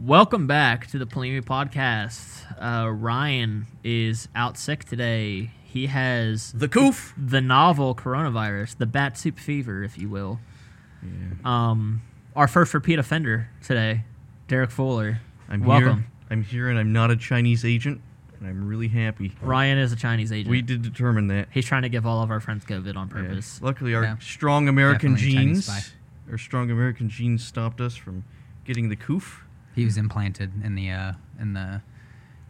Welcome back to the Polemia Podcast. Uh, Ryan is out sick today. He has The coof. the novel coronavirus, the bat soup fever, if you will. Yeah. Um, our first repeat offender today, Derek Fuller. I'm Welcome. here. I'm here, and I'm not a Chinese agent, and I'm really happy. Ryan is a Chinese agent. We did determine that. He's trying to give all of our friends COVID on Yeah. purpose. Luckily, our Yeah. strong American Definitely genes, our strong American genes stopped us from getting the coof. He was implanted in the uh, in the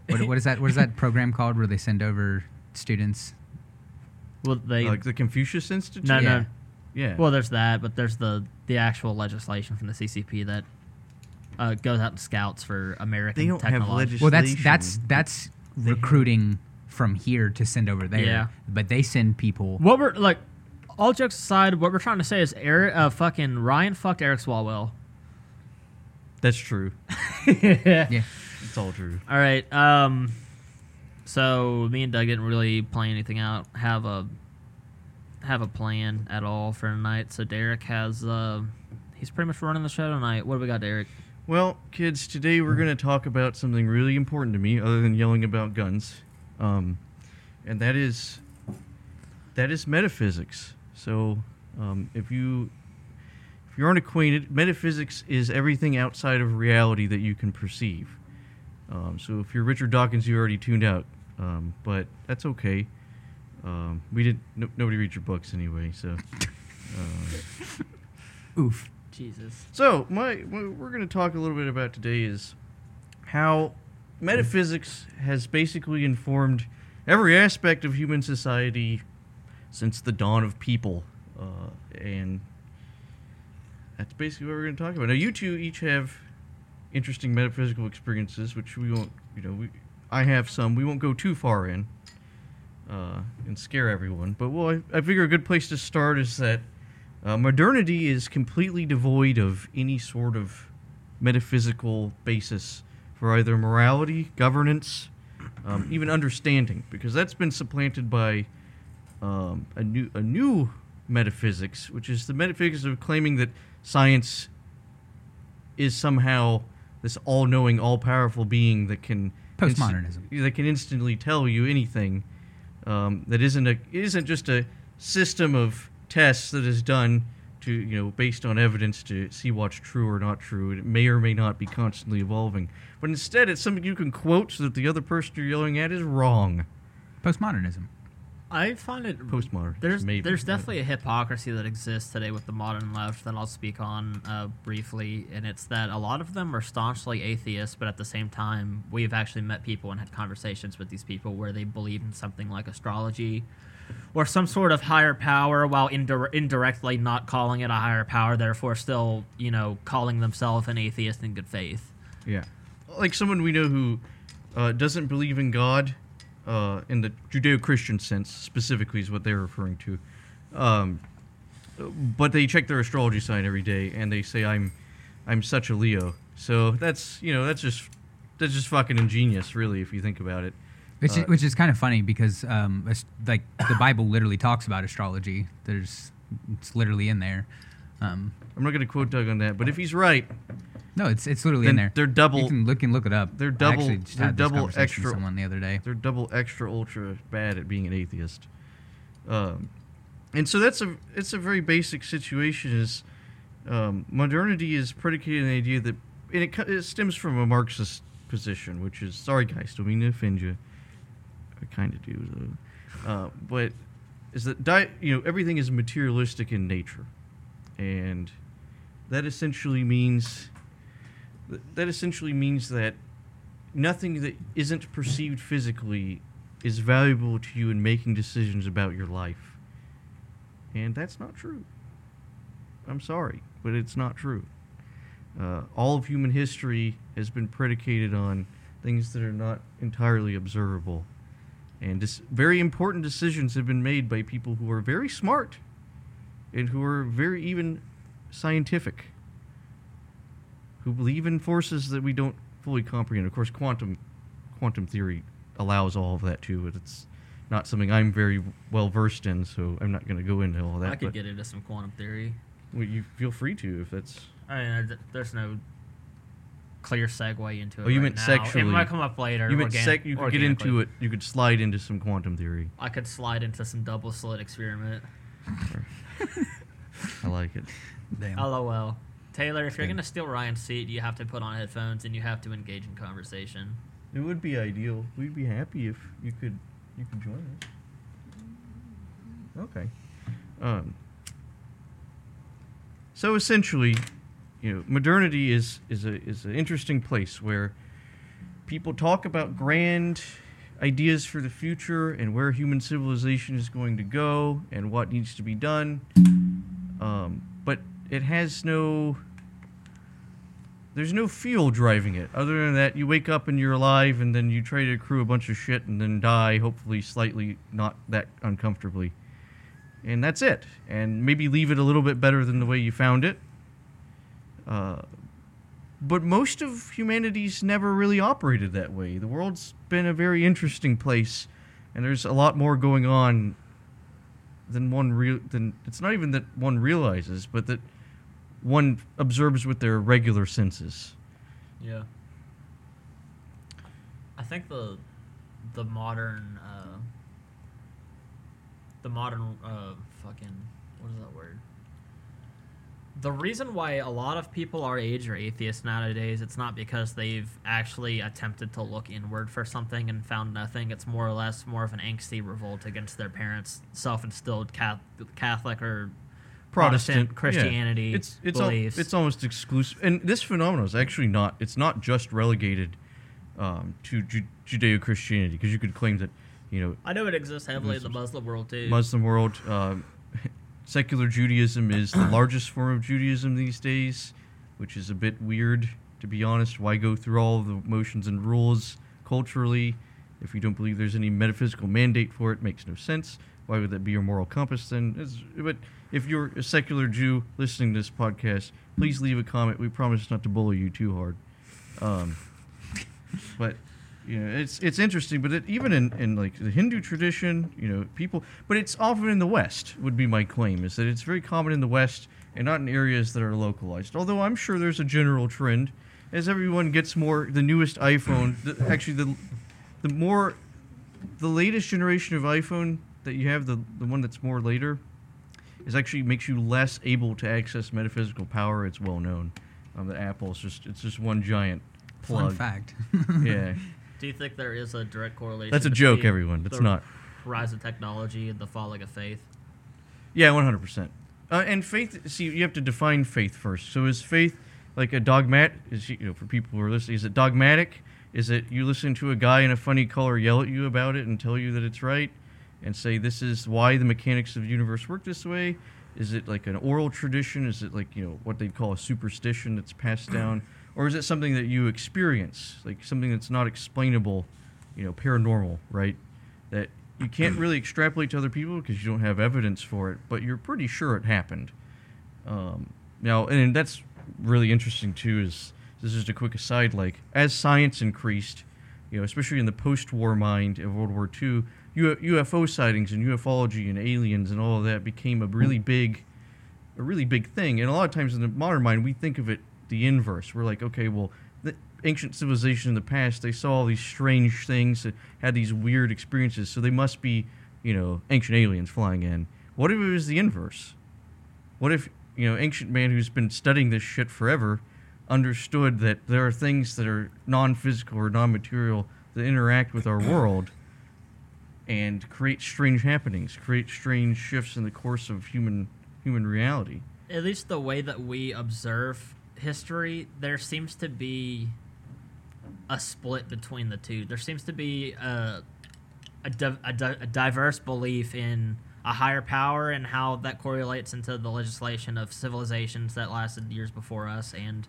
what, what is that? What is that program called where they send over students? Well, they like the Confucius Institute. no Yeah. no. Yeah. Well, there's that, but there's the the actual legislation from the CCP that uh, goes out to scouts for American They don't have technology. legis- Well, that's that's that's They have- recruiting from here to send over there. Yeah. But they send people. What we're like, all jokes aside, what we're trying to say is Eric, uh, fucking Ryan fucked Eric Swalwell. That's true. Yeah. It's all true. All right. Um, so me and Doug didn't really plan anything out. Have a have a plan at all for tonight. So Derek has uh, he's pretty much running the show tonight. What do we got, Derek? Well, kids, today we're going to talk about something really important to me, other than yelling about guns, um, and that is that is metaphysics. So, um, if you if you aren't acquainted, metaphysics is everything outside of reality that you can perceive. Um, so, if you're Richard Dawkins, you already tuned out, um, but that's okay. Um, we didn't. No, nobody reads your books anyway, so. Uh, Oof. Jesus. so, my what we're going to talk a little bit about today is how metaphysics has basically informed every aspect of human society since the dawn of people, uh, and that's basically what we're going to talk about. Now, you two each have interesting metaphysical experiences, which we won't, you know, we I have some. We won't go too far in uh, and scare everyone, but well, I, I figure a good place to start is that. Uh, modernity is completely devoid of any sort of metaphysical basis for either morality, governance, um, even understanding, because that's been supplanted by um, a new a new metaphysics, which is the metaphysics of claiming that science is somehow this all-knowing, all-powerful being that can inst- Postmodernism. that can instantly tell you anything um, that isn't a isn't just a system of tests that is done to you know based on evidence to see what's true or not true. It may or may not be constantly evolving, but instead it's something you can quote so that the other person you're yelling at is wrong. Postmodernism. I find it Postmodern. There's maybe, there's but- definitely a hypocrisy that exists today with the modern left that I'll speak on uh, briefly, and it's that a lot of them are staunchly atheists, but at the same time, we've actually met people and had conversations with these people where they believe in something like astrology or some sort of higher power, while indir- indirectly not calling it a higher power, therefore still you know calling themselves an atheist in good faith. Yeah, like someone we know who uh, doesn't believe in God, uh, in the Judeo-Christian sense specifically is what they're referring to. Um, but they check their astrology sign every day, and they say I'm, I'm such a Leo. So that's you know that's just that's just fucking ingenious, really, if you think about it. Which, Uh, is, which is kind of funny because um, like the Bible literally talks about astrology. There's it's literally in there. Um, I'm not going to quote Doug on that, but if he's right, no, it's it's literally in there. they're double You can look and look it up. they're I double- actually just they're double extra- with someone the other day. they're double extra ultra bad at being an atheist. Um, and so that's a it's a very basic situation. Is um, modernity is predicated on the idea that and it, it stems from a Marxist position, which is sorry guys, don't mean to offend you. I kind of do though, uh, but is that di- you know everything is materialistic in nature, and that essentially means that essentially means that nothing that isn't perceived physically is valuable to you in making decisions about your life. And that's not true. I'm sorry, but it's not true. Uh, all of human history has been predicated on things that are not entirely observable. And this, very important decisions have been made by people who are very smart and who are very even scientific, who believe in forces that we don't fully comprehend. Of course, quantum quantum theory allows all of that too, but it's not something I'm very well versed in, so I'm not going to go into all that. I could but get into some quantum theory. well, you feel free to if that's I mean, there's no clear segue into it. Oh, you right meant now. sexually. It might come up later. You meant organi- sec- you could get into it. You could slide into some quantum theory. I could slide into some double slit experiment. I like it. Damn. LOL. Taylor, if you're gonna steal Ryan's seat, you have to put on headphones and you have to engage in conversation. It would be ideal. We'd be happy if you could you could join us. Okay. Um, so essentially, you know, modernity is is a is an interesting place where people talk about grand ideas for the future and where human civilization is going to go and what needs to be done. Um, it has no there's no fuel driving it. Other than that, you wake up and you're alive, and then you try to accrue a bunch of shit and then die, hopefully slightly not that uncomfortably. And that's it. And maybe leave it a little bit better than the way you found it. Uh, but most of humanity's never really operated that way. The world's been a very interesting place, and there's a lot more going on than one real. Than it's not even that one realizes, but that one observes with their regular senses. Yeah. I think the the modern uh, the modern uh, fucking what is that word? The reason why a lot of people our age are atheists nowadays, it's not because they've actually attempted to look inward for something and found nothing. It's more or less more of an angsty revolt against their parents' self-instilled Catholic or Protestant, yeah. Christianity It's it's al- beliefs. it's almost exclusive, and this phenomenon is actually not. It's not just relegated um, to Ju- Judeo Christianity because you could claim that you know I know it exists heavily in the Muslim world too. Muslim world, um, secular Judaism is the largest form of Judaism these days, which is a bit weird to be honest. Why go through all the motions and rules culturally if you don't believe there's any metaphysical mandate for it? Makes no sense. Why would that be your moral compass then? It's, but if you're a secular Jew listening to this podcast, please leave a comment. We promise not to bully you too hard. Um, but you know, it's it's interesting. But it, even in, in like the Hindu tradition, you know, people. But it's often in the West. Would be my claim is that it's very common in the West and not in areas that are localized. Although I'm sure there's a general trend as everyone gets more the newest iPhone. The, actually, the the more the latest generation of iPhone that you have, the the one that's more later, is actually makes you less able to access metaphysical power. It's well known. Um, that Apple's just it's just one giant plug. Fun fact. Yeah, Do you think there is a direct correlation? That's a joke, everyone. That's the not. rise of technology and the falling of faith. yeah, one hundred percent. Uh, and faith. See, you have to define faith first. So is faith like a dogmat? Is you know for people who are listening, is it dogmatic? Is it you listen to a guy in a funny color yell at you about it and tell you that it's right, and say this is why the mechanics of the universe work this way? Is it like an oral tradition? Is it like you know what they'd call a superstition that's passed down, or is it something that you experience, like something that's not explainable, you know, paranormal, right? That you can't really extrapolate to other people because you don't have evidence for it, but you're pretty sure it happened. Um, now, and that's really interesting too. Is this is just a quick aside? Like as science increased, you know, especially in the post-war mind of World War II, UFO sightings and ufology and aliens and all of that became a really big, a really big thing. And a lot of times in the modern mind, we think of it the inverse. We're like, okay, well, the ancient civilization in the past, they saw all these strange things, that had these weird experiences, so they must be, you know, ancient aliens flying in. What if it was the inverse? What if, you know, ancient man who's been studying this shit forever understood that there are things that are non-physical or non-material that interact with our world and create strange happenings, create strange shifts in the course of human human reality. At least the way that we observe history, there seems to be a split between the two. There seems to be a a, di- a, di- a diverse belief in a higher power and how that correlates into the legislation of civilizations that lasted years before us and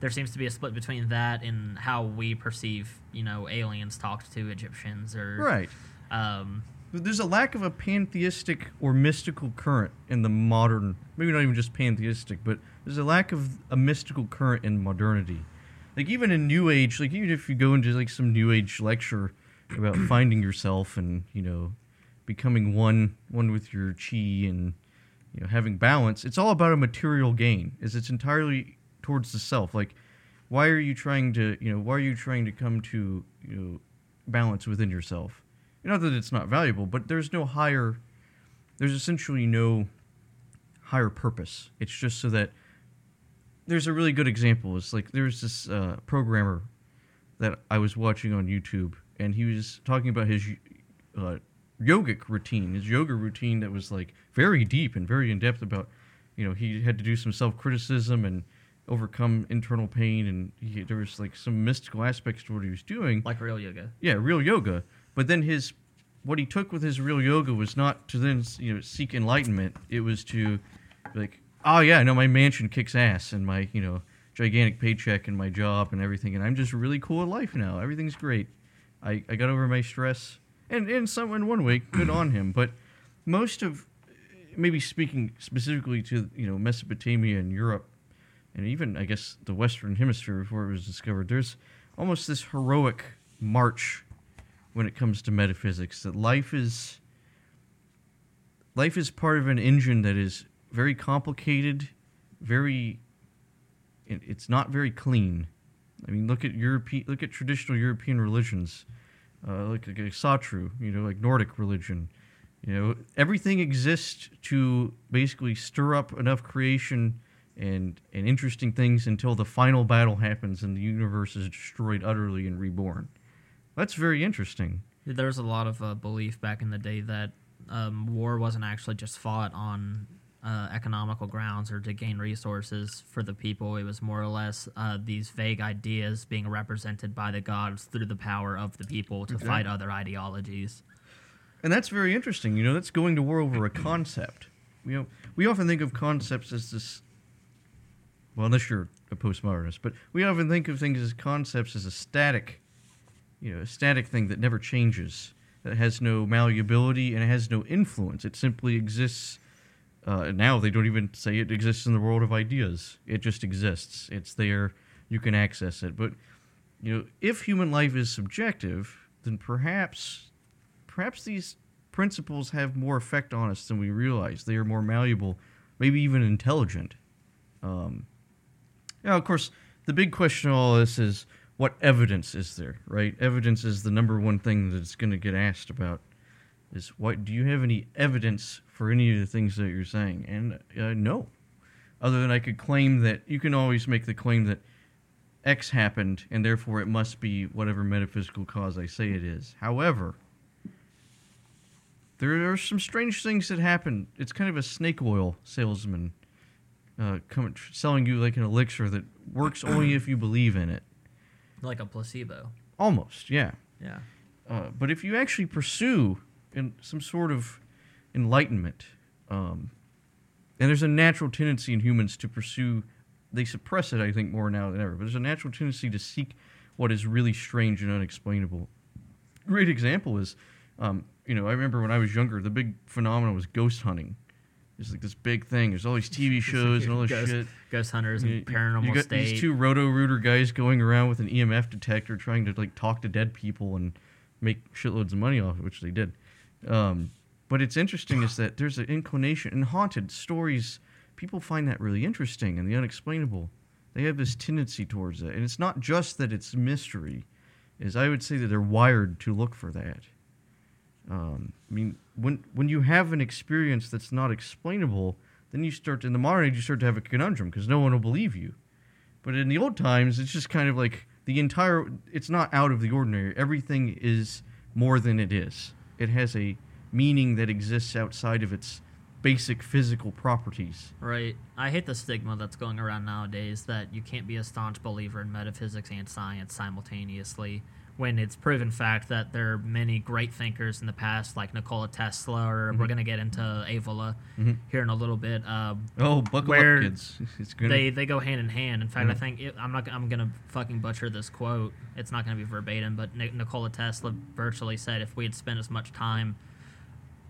there seems to be a split between that and how we perceive you know aliens talked to egyptians or Right. Um, There's a lack of a pantheistic or mystical current in the modern, maybe not even just pantheistic, but there's a lack of a mystical current in modernity. Like even in New Age, like even if you go into like some New Age lecture about finding yourself and you know becoming one one with your chi and you know having balance, it's all about a material gain. Is it's entirely towards the self. Like why are you trying to you know why are you trying to come to you know balance within yourself? Not that it's not valuable, but there's no higher. There's essentially no higher purpose. It's just so that there's a really good example. It's like there's this uh, programmer that I was watching on YouTube, and he was talking about his uh, yogic routine, his yoga routine that was like very deep and very in depth about, you know, he had to do some self criticism and overcome internal pain, and he, there was like some mystical aspects to what he was doing. Like real yoga. Yeah, real yoga. But then his what he took with his real yoga was not to then you know seek enlightenment. It was to like, oh yeah, no, my mansion kicks ass, and my you know gigantic paycheck and my job and everything, and I'm just really cool in life now. Everything's great. I, I got over my stress, and in some in one way, good on him. But most of maybe speaking specifically to you know Mesopotamia and Europe, and even I guess the Western Hemisphere before it was discovered, there's almost this heroic march when it comes to metaphysics that life is life is part of an engine that is very complicated, very it's not very clean. I mean, look at European, look at traditional European religions, uh, like, like Asatru, you know, like Nordic religion. You know, everything exists to basically stir up enough creation and and interesting things until the final battle happens and the universe is destroyed utterly and reborn. That's very interesting. There was a lot of uh, belief back in the day that um, war wasn't actually just fought on uh, economical grounds or to gain resources for the people. It was more or less uh, these vague ideas being represented by the gods through the power of the people to Exactly. fight other ideologies. And that's very interesting. You know, that's going to war over a concept. You know, we often think of concepts as this. Well, unless you're a postmodernist, but we often think of things as concepts as a static, you know, a static thing that never changes, that has no malleability and it has no influence. It simply exists. Uh, now they don't even say it exists in the world of ideas. It just exists. It's there. You can access it. But you know, if human life is subjective, then perhaps perhaps these principles have more effect on us than we realize. They are more malleable, maybe even intelligent. Um, yeah, of course, the big question of all this is what evidence is there, right? Evidence is the number one thing that's going to get asked about. Is what do you have any evidence for any of the things that you're saying? And uh, no, other than I could claim that you can always make the claim that X happened and therefore it must be whatever metaphysical cause I say it is. However, there are some strange things that happen. It's kind of a snake oil salesman uh, coming, selling you like an elixir that works only if you believe in it. Like a placebo. Almost, yeah. Yeah. Uh, but if you actually pursue in some sort of enlightenment, um, and there's a natural tendency in humans to pursue, they suppress it, I think, more now than ever, but there's a natural tendency to seek what is really strange and unexplainable. Great example is, um, you know, I remember when I was younger, the big phenomenon was ghost hunting. It's like this big thing. There's all these TV shows and all this ghost, shit. Ghost hunters You- and paranormal you got state. these two roto rooter guys going around with an EMF detector trying to like talk to dead people and make shitloads of money off it, which they did. Um, but it's interesting is that there's an inclination in haunted stories. People find that really interesting and the unexplainable. They have this tendency towards it, and it's not just that it's mystery. Is I would say that they're wired to look for that. Um, I mean, when when you have an experience that's not explainable, then you start in the modern age you start to have a conundrum because no one will believe you. But in the old times, it's just kind of like the entire. It's not out of the ordinary. Everything is more than it is. It has a meaning that exists outside of its basic physical properties. Right. I hate the stigma that's going around nowadays that you can't be a staunch believer in metaphysics and science simultaneously when it's proven fact that there are many great thinkers in the past like Nikola Tesla or we're going to get into Evola Mhm. here in a little bit. Um, Oh, buckle up, kids! It's gonna. they they go hand in hand. In fact, I Mhm. think it, I'm not I'm gonna fucking butcher this quote. It's not gonna be verbatim, but Ni- Nikola Tesla virtually said if we had spent as much time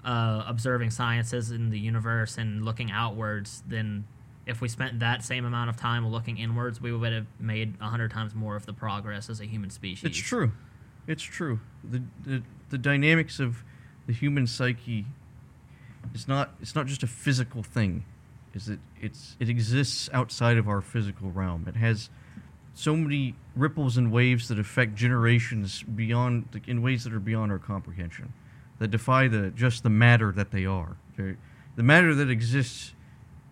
uh, observing sciences in the universe and looking outwards, then if we spent that same amount of time looking inwards, we would have made a hundred times more of the progress as a human species. It's true. It's true. The, the the dynamics of the human psyche is not it's not just a physical thing. Is it it's it exists outside of our physical realm. It has so many ripples and waves that affect generations beyond in ways that are beyond our comprehension, that defy the just the matter that they are. The matter that exists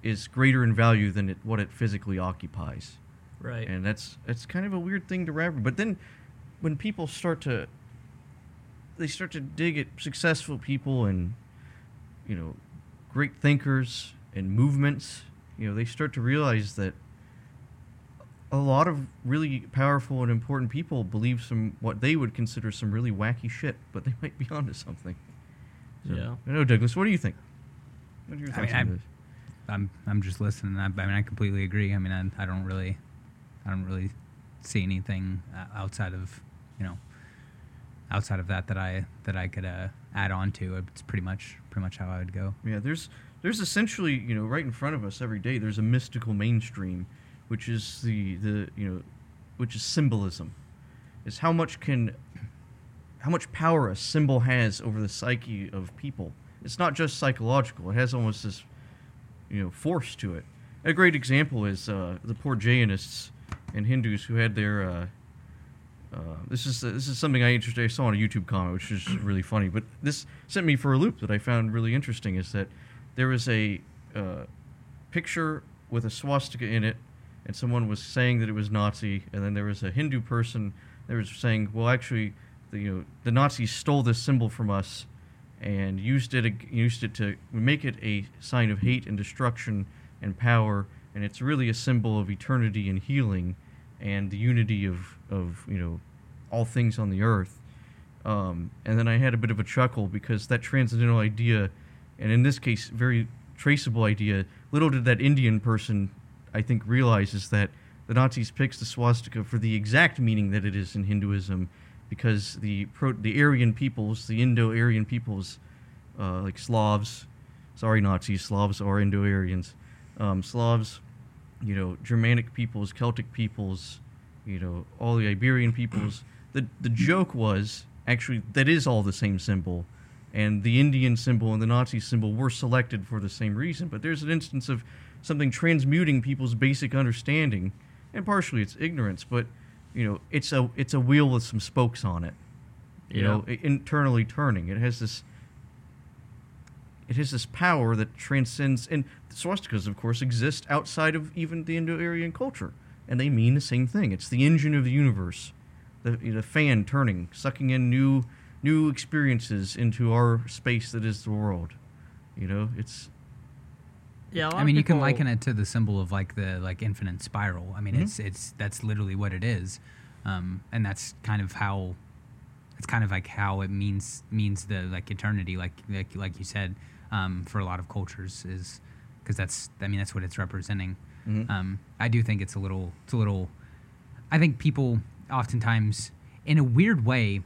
is greater in value than it, what it physically occupies Right. and that's that's kind of a weird thing to wrap. But then, when people start to, they start to dig at successful people and, you know, great thinkers and movements. You know, they start to realize that a lot of really powerful and important people believe some what they would consider some really wacky shit, but they might be onto something. So, Yeah. I know, Douglas. What do you think? What are your I thoughts mean, on I- this? I'm I'm just listening. I, I mean, I completely agree. I mean, I, I don't really, I don't really see anything uh, outside of, you know, outside of that that I that I could uh, add on to. It's pretty much pretty much how I would go. Yeah, there's there's essentially you know right in front of us every day. There's a mystical mainstream, which is the the you know, which is symbolism. Is how much can, how much power a symbol has over the psyche of people. It's not just psychological. It has almost this, you know, force to it. A great example is uh, the poor Jainists and Hindus who had their. Uh, uh, this is this is something I interested. I saw on a YouTube comment, which is really funny. But this sent me for a loop that I found really interesting. Is that there was a uh, picture with a swastika in it, and someone was saying that it was Nazi, and then there was a Hindu person that was saying, well, actually, the, you know, the Nazis stole this symbol from us and used it used it to make it a sign of hate and destruction and power, and it's really a symbol of eternity and healing and the unity of of you know all things on the earth. Um, and then I had a bit of a chuckle because that transcendental idea, and in this case, very traceable idea, little did that Indian person, I think, realize is that the Nazis picked the swastika for the exact meaning that it is in Hinduism, because the pro- the Aryan peoples, the Indo-Aryan peoples, uh, like Slavs, sorry Nazis, Slavs are Indo-Aryans, um, Slavs, you know, Germanic peoples, Celtic peoples, you know, all the Iberian peoples. The the joke was actually that is all the same symbol, and the Indian symbol and the Nazi symbol were selected for the same reason. But there's an instance of something transmuting people's basic understanding, and partially it's ignorance, but you know, it's a it's a wheel with some spokes on it. You Yeah. know, internally turning. It has this it has this power that transcends and swastikas of course exist outside of even the indo-aryan culture and they mean the same thing it's the engine of the universe the, the fan turning sucking in new new experiences into our space that is the world you know it's Yeah, I mean, you can liken it to the symbol of like the like infinite spiral. I mean, Mhm. it's it's that's literally what it is, um, and that's kind of how it's kind of like how it means means the like eternity, like like like you said, um, for a lot of cultures is because that's I mean that's what it's representing. Mhm. Um, I do think it's a little it's a little. I think people oftentimes, in a weird way,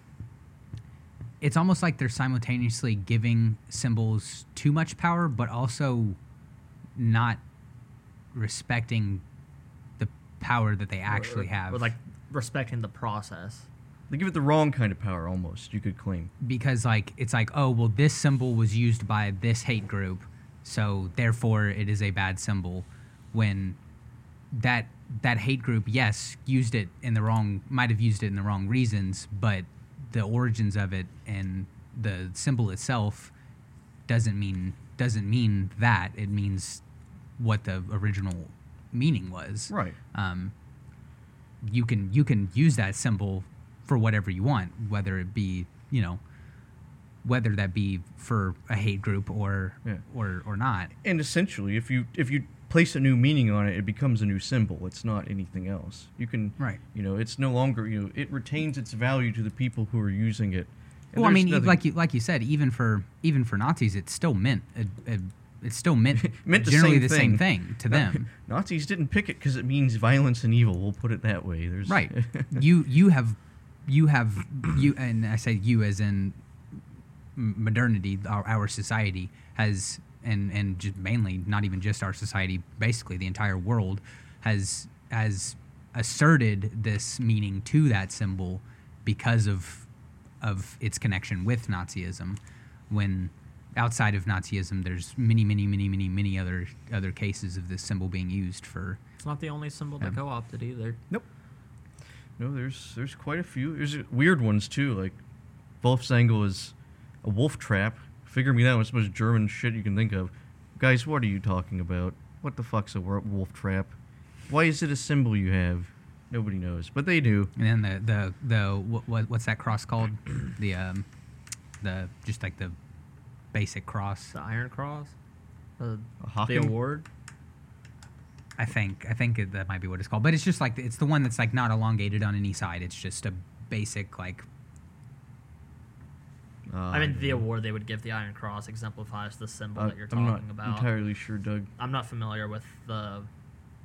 it's almost like they're simultaneously giving symbols too much power, but also not respecting the power that they actually or- have. or like respecting the process. they give it the wrong kind of power almost you could claim because like it's like oh well this symbol was used by this hate group so therefore it is a bad symbol when that that hate group yes used it in the wrong might have used it in the wrong reasons but the origins of it and the symbol itself doesn't mean doesn't mean that it means what the original meaning was right um, you can you can use that symbol for whatever you want, whether it be you know whether that be for a hate group or Yeah. or or not. and essentially if you if you place a new meaning on it it becomes a new symbol it's not anything else you can Right. you know it's no longer you know it retains its value to the people who are using it And well, I mean, nothing- like you like you said, even for even for Nazis, it still meant a, a, it still meant, meant the generally same the thing. same thing to them. Nazis didn't pick it because it means violence and evil. We'll put it that way. There's right you you have you have you and i say you as in modernity our, our society has and and just mainly not even just our society basically the entire world has has asserted this meaning to that symbol because of of its connection with nazism when outside of nazism there's many many many many many other other cases of this symbol being used for It's not the only symbol that co-opted either. Nope. No, there's there's quite a few. There's weird ones too, like Wolfsangel is a wolf trap. Figure me that was the most German shit you can think of. Guys, what are you talking about? What the fuck's a wolf trap? Why is it a symbol you have? Nobody knows, but they do. And then the the the what, what what's that cross called? the um, the just like the basic cross. The Iron Cross, the, A the award. I think I think it, that might be what it's called. But it's just like it's the one that's like not elongated on any side. It's just a basic like Uh, I mean, the award they would give the Iron Cross exemplifies the symbol uh, that you're talking I'm talking not about. entirely sure, Doug. I'm not familiar with the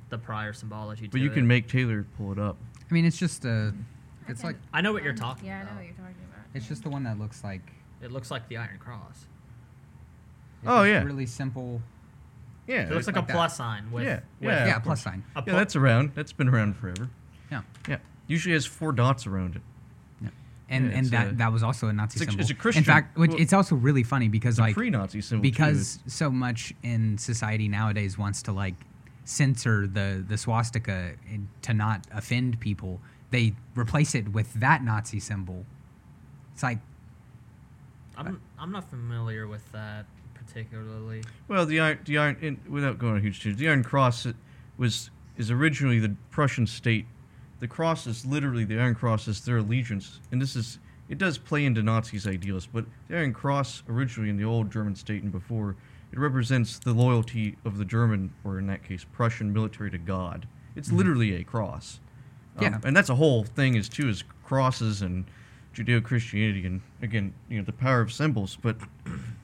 the prior symbology. But to you it. can make Taylor pull it up. I mean it's just a I it's can- like I know what you're talking Yeah, I about. know what you're talking about. it's just the one that looks like It looks like the Iron Cross. It's Oh, yeah. really simple. Yeah, It looks like, like a that. plus sign with, Yeah, with Yeah, Yeah, of plus sign. a yeah, that's around. That's been around forever. Yeah. Yeah, usually has four dots around it. Yeah. And Yeah, and that a- that was also a Nazi it's a- symbol. it's a Christian- In fact, which, well, it's also really funny because It's a like pre-Nazi symbol too. because so much in society nowadays wants to like censor the the swastika in- to not offend people. They replace it with that Nazi symbol. It's like I'm I'm not familiar with that particularly. Well, the iron, the iron, in, without going on a huge tangent, the Iron Cross it was is originally the Prussian state. The cross is literally the Iron Cross is their allegiance, and this is it does play into Nazis' ideals. But the Iron Cross originally in the old German state and before it represents the loyalty of the German, or in that case, Prussian military to God. It's literally a cross. Um, Yeah. and that's a whole thing is too is crosses and Judeo Christianity and again you know the power of symbols. But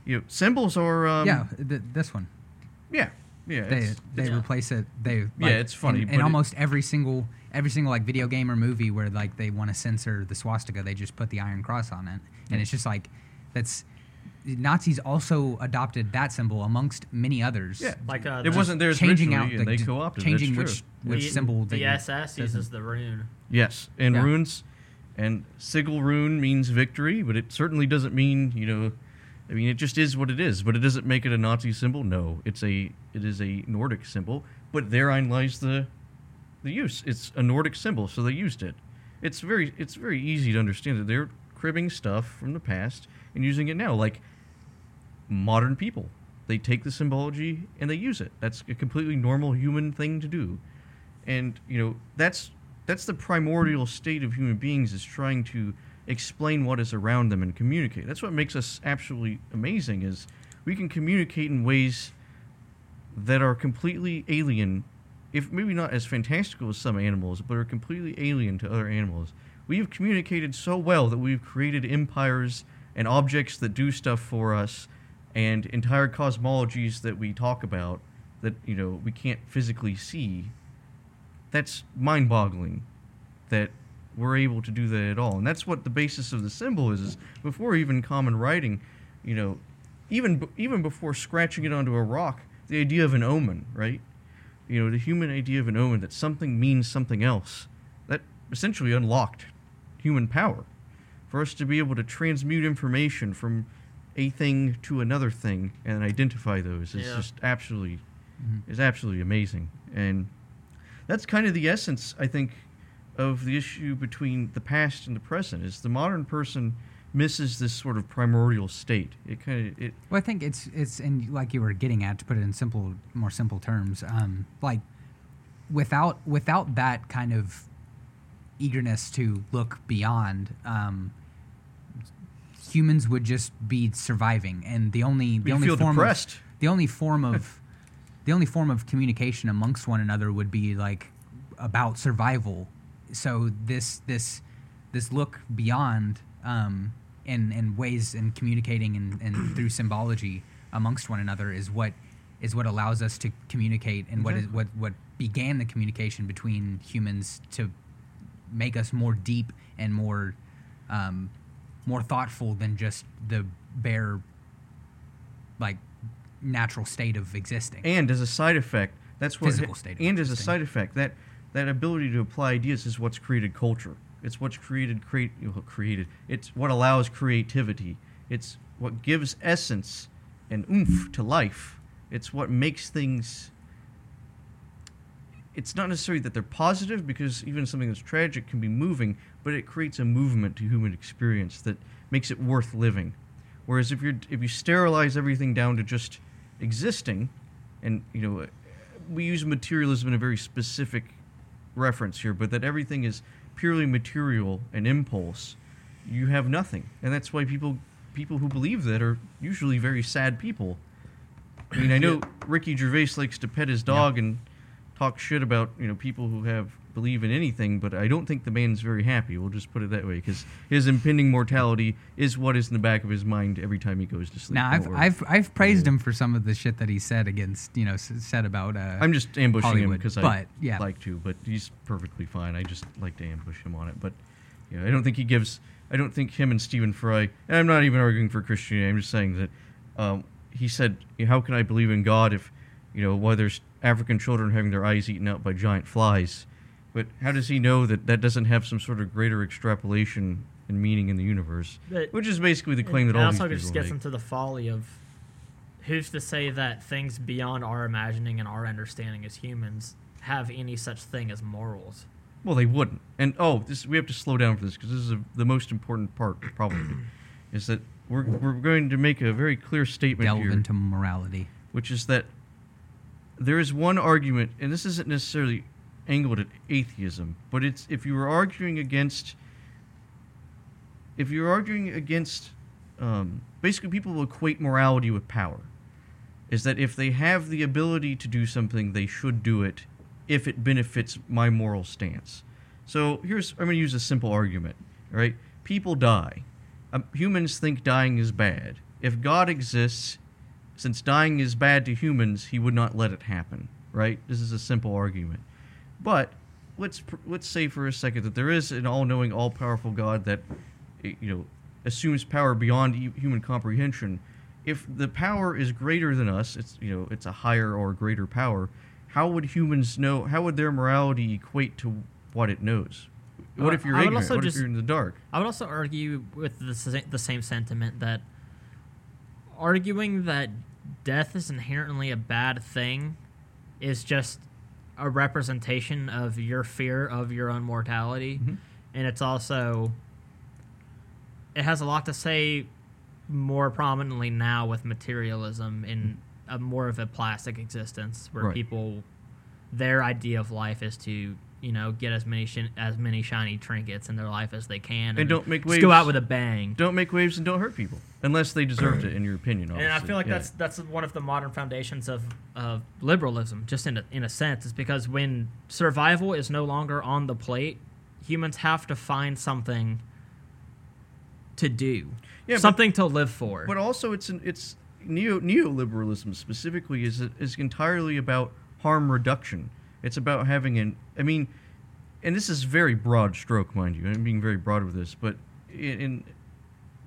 you know symbols are um, yeah, th- this one. yeah yeah They it's- they yeah. replace it. They Yeah, it's funny, in, but in it- almost every single every single like video game or movie where like they want to censor the swastika, they just put the Iron Cross on it, and it's just like that's Nazis also adopted that symbol amongst many others. Yeah. Like uh, it wasn't theirs changing out the, they co-opted. changing which which the, symbol the SS says uses it. the rune. Yes, and Yeah. runes, and sigil rune means victory, but it certainly doesn't mean you know. I mean, it just is what it is, but it doesn't make it a Nazi symbol. No, it's a it is a Nordic symbol, but therein lies the the use. It's a Nordic symbol, so they used it. It's very it's very easy to understand that they're cribbing stuff from the past and using it now, like modern people. They take the symbology and they use it. That's a completely normal human thing to do. And, you know, that's that's the primordial state of human beings is trying to explain what is around them and communicate. That's what makes us absolutely amazing is we can communicate in ways that are completely alien, if maybe not as fantastical as some animals, but are completely alien to other animals. We have communicated so well that we've created empires and objects that do stuff for us and entire cosmologies that we talk about that, you know, we can't physically see. That's mind-boggling that we're able to do that at all. And that's what the basis of the symbol is, is before even common writing, you know, even even before scratching it onto a rock, the idea of an omen, right? You know, the human idea of an omen that something means something else. That essentially unlocked human power for us to be able to transmute information from a thing to another thing and identify those is Yeah. just absolutely Mhm. is absolutely amazing. And that's kind of the essence, I think, of the issue between the past and the present. Is the modern person misses this sort of primordial state. It kind of it Well, I think it's it's and like you were getting at to put it in simple, more simple terms. Um, like without without that kind of eagerness to look beyond, um, humans would just be surviving, and the only the We only form depressed. of the only form of the only form of communication amongst one another would be like about survival. So this this this look beyond um, in in ways in communicating and, and through symbology amongst one another is what is what allows us to communicate and what is what what began the communication between humans to make us more deep and more um, more thoughtful than just the bare like natural state of existing. and as a side effect, that's what Physical state of and as a side effect that that ability to apply ideas is what's created culture. It's what's created create created. It's what allows creativity. It's what gives essence and oomph to life. It's what makes things it's not necessarily that they're positive because even something that's tragic can be moving, but it creates a movement to human experience that makes it worth living. Whereas if you're if you sterilize everything down to just existing, and you know, we use materialism in a very specific reference here, but that everything is purely material and impulse, you have nothing, and that's why people people who believe that are usually very sad people. I mean, I know Ricky Gervais likes to pet his dog and talk shit about you know people who have believe in anything, but I don't think the man's very happy. We'll just put it that way, because his impending mortality is what is in the back of his mind every time he goes to sleep. Now I've I've I've praised him for some of the shit that he said against you know said about. Uh, I'm just ambushing him because I yeah. like to, but he's perfectly fine. I just like to ambush him on it. But you know, I don't think he gives. I don't think him and Stephen Fry. And I'm not even arguing for Christianity. I'm just saying that um, he said, "How can I believe in God if you know why there's African children having their eyes eaten out by giant flies?" But how does he know that that doesn't have some sort of greater extrapolation and meaning in the universe? But- Which is basically the claim that all also these just gets make. into the folly of who's to say that things beyond our imagining and our understanding as humans have any such thing as morals. Well, they wouldn't. And oh, this we have to slow down for this because this is a, the most important part, probably, is that we're we're going to make a very clear statement delve here, into morality. which is that there is one argument, and this isn't necessarily angled at atheism, but it's if you were arguing against, if you're arguing against, um, basically people will equate morality with power. Is that if they have the ability to do something, they should do it if it benefits my moral stance. So here's I'm going to use a simple argument. right? People die. Um, humans think dying is bad. If God exists, since dying is bad to humans, He would not let it happen. Right? This is a simple argument. But let's let's say for a second that there is an all-knowing, all-powerful God that eh, you know assumes power beyond human comprehension. If the power is greater than us, it's you know it's a higher or greater power. How would humans know? How would their morality equate to what it knows? What Uh, if you're ignorant? What just- if you're in the dark? I would also argue with the, the same sentiment that arguing that death is inherently a bad thing is just a representation of your fear of your own mortality. Mhm. And it's also, it has a lot to say more prominently now with materialism in a more of a plastic existence where Right. people, their idea of life is to, you know, get as many shin as many shiny trinkets in their life as they can, And don't make just go out with a bang. Don't make waves and don't hurt people unless they deserved it, in your opinion. And I feel like Yeah. that's that's one of the modern foundations of, of liberalism, just in a, in a sense, is because when survival is no longer on the plate, humans have to find something to do, Yeah, but- something to live for. But also, it's an, it's neo neoliberalism specifically is is entirely about harm reduction. It's about having an. I mean, and this is very broad stroke, mind you. I'm being very broad with this, but in, in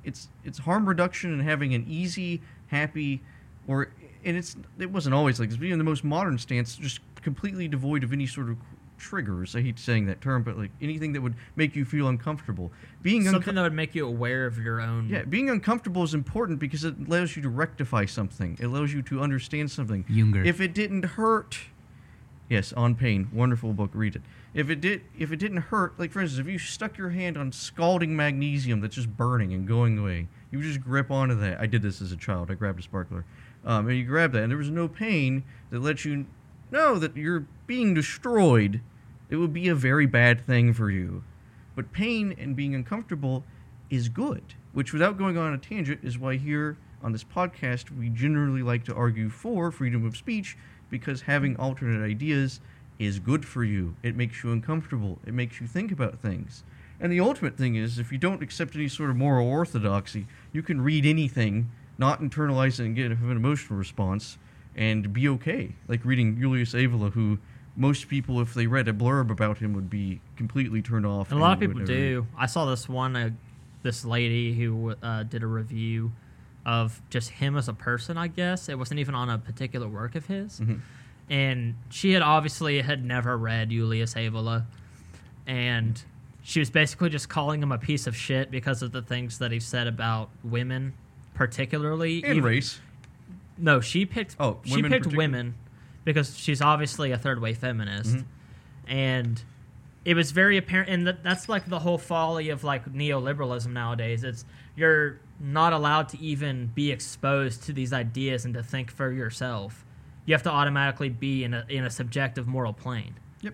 it's it's harm reduction and having an easy, happy, or and it's it wasn't always like this. But in the most modern stance, just completely devoid of any sort of triggers. I hate saying that term, but like anything that would make you feel uncomfortable. Being something uncomfortable. that would make you aware of your own. Yeah, being uncomfortable is important because it allows you to rectify something. It allows you to understand something. Jünger. If it didn't hurt, yes, on pain, wonderful book, read it. If it did, if it didn't hurt, like for instance, if you stuck your hand on scalding magnesium that's just burning and going away, you just grip onto that. I did this as a child. I grabbed a sparkler, um, and you grab that, and there was no pain that lets you know that you're being destroyed. It would be a very bad thing for you. But pain and being uncomfortable is good, which, without going on a tangent, is why here on this podcast we generally like to argue for freedom of speech because having alternate ideas is good for you. It makes you uncomfortable, it makes you think about things. And the ultimate thing is if you don't accept any sort of moral orthodoxy, you can read anything, not internalize it and get an emotional response, and be okay. Like reading Julius Evola, who most people, if they read a blurb about him, would be completely turned off. And a lot of people do. I saw this one, uh, this lady who uh, did a review of just him as a person. I guess it wasn't even on a particular work of his, Mhm. and she had obviously had never read Julius Evola, and she was basically just calling him a piece of shit because of the things that he said about women, particularly. And even- race. No, she picked. Oh, she women picked women because she's obviously a third wave feminist, Mhm. and it was very apparent and that, that's like the whole folly of like neoliberalism nowadays it's you're not allowed to even be exposed to these ideas and to think for yourself you have to automatically be in a in a subjective moral plane Yep.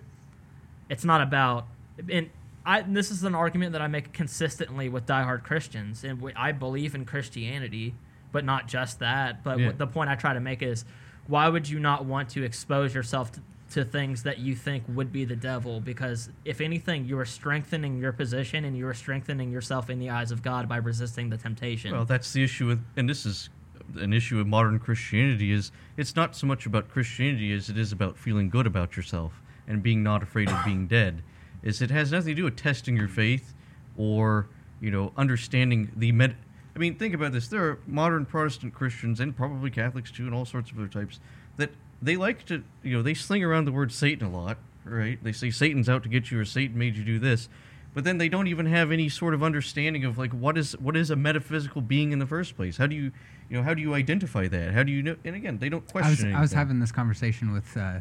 it's not about and I and this is an argument that I make consistently with diehard Christians and we, I believe in Christianity but not just that but Yeah. what the point I try to make is why would you not want to expose yourself to, to things that you think would be the devil because if anything you are strengthening your position and you are strengthening yourself in the eyes of God by resisting the temptation Well, that's the issue with, and this is an issue with modern Christianity. Is it's not so much about Christianity as it is about feeling good about yourself and being not afraid of being dead. Is it has nothing to do with testing your faith or you know understanding the med. I mean, think about this. There are modern Protestant Christians and probably Catholics too, and all sorts of other types that they like to, you know, they sling around the word Satan a lot, right? They say Satan's out to get you or Satan made you do this, but then they don't even have any sort of understanding of like what is what is a metaphysical being in the first place? How do you, you know, how do you identify that? How do you know? And again, they don't I was, question. I was having this conversation with uh,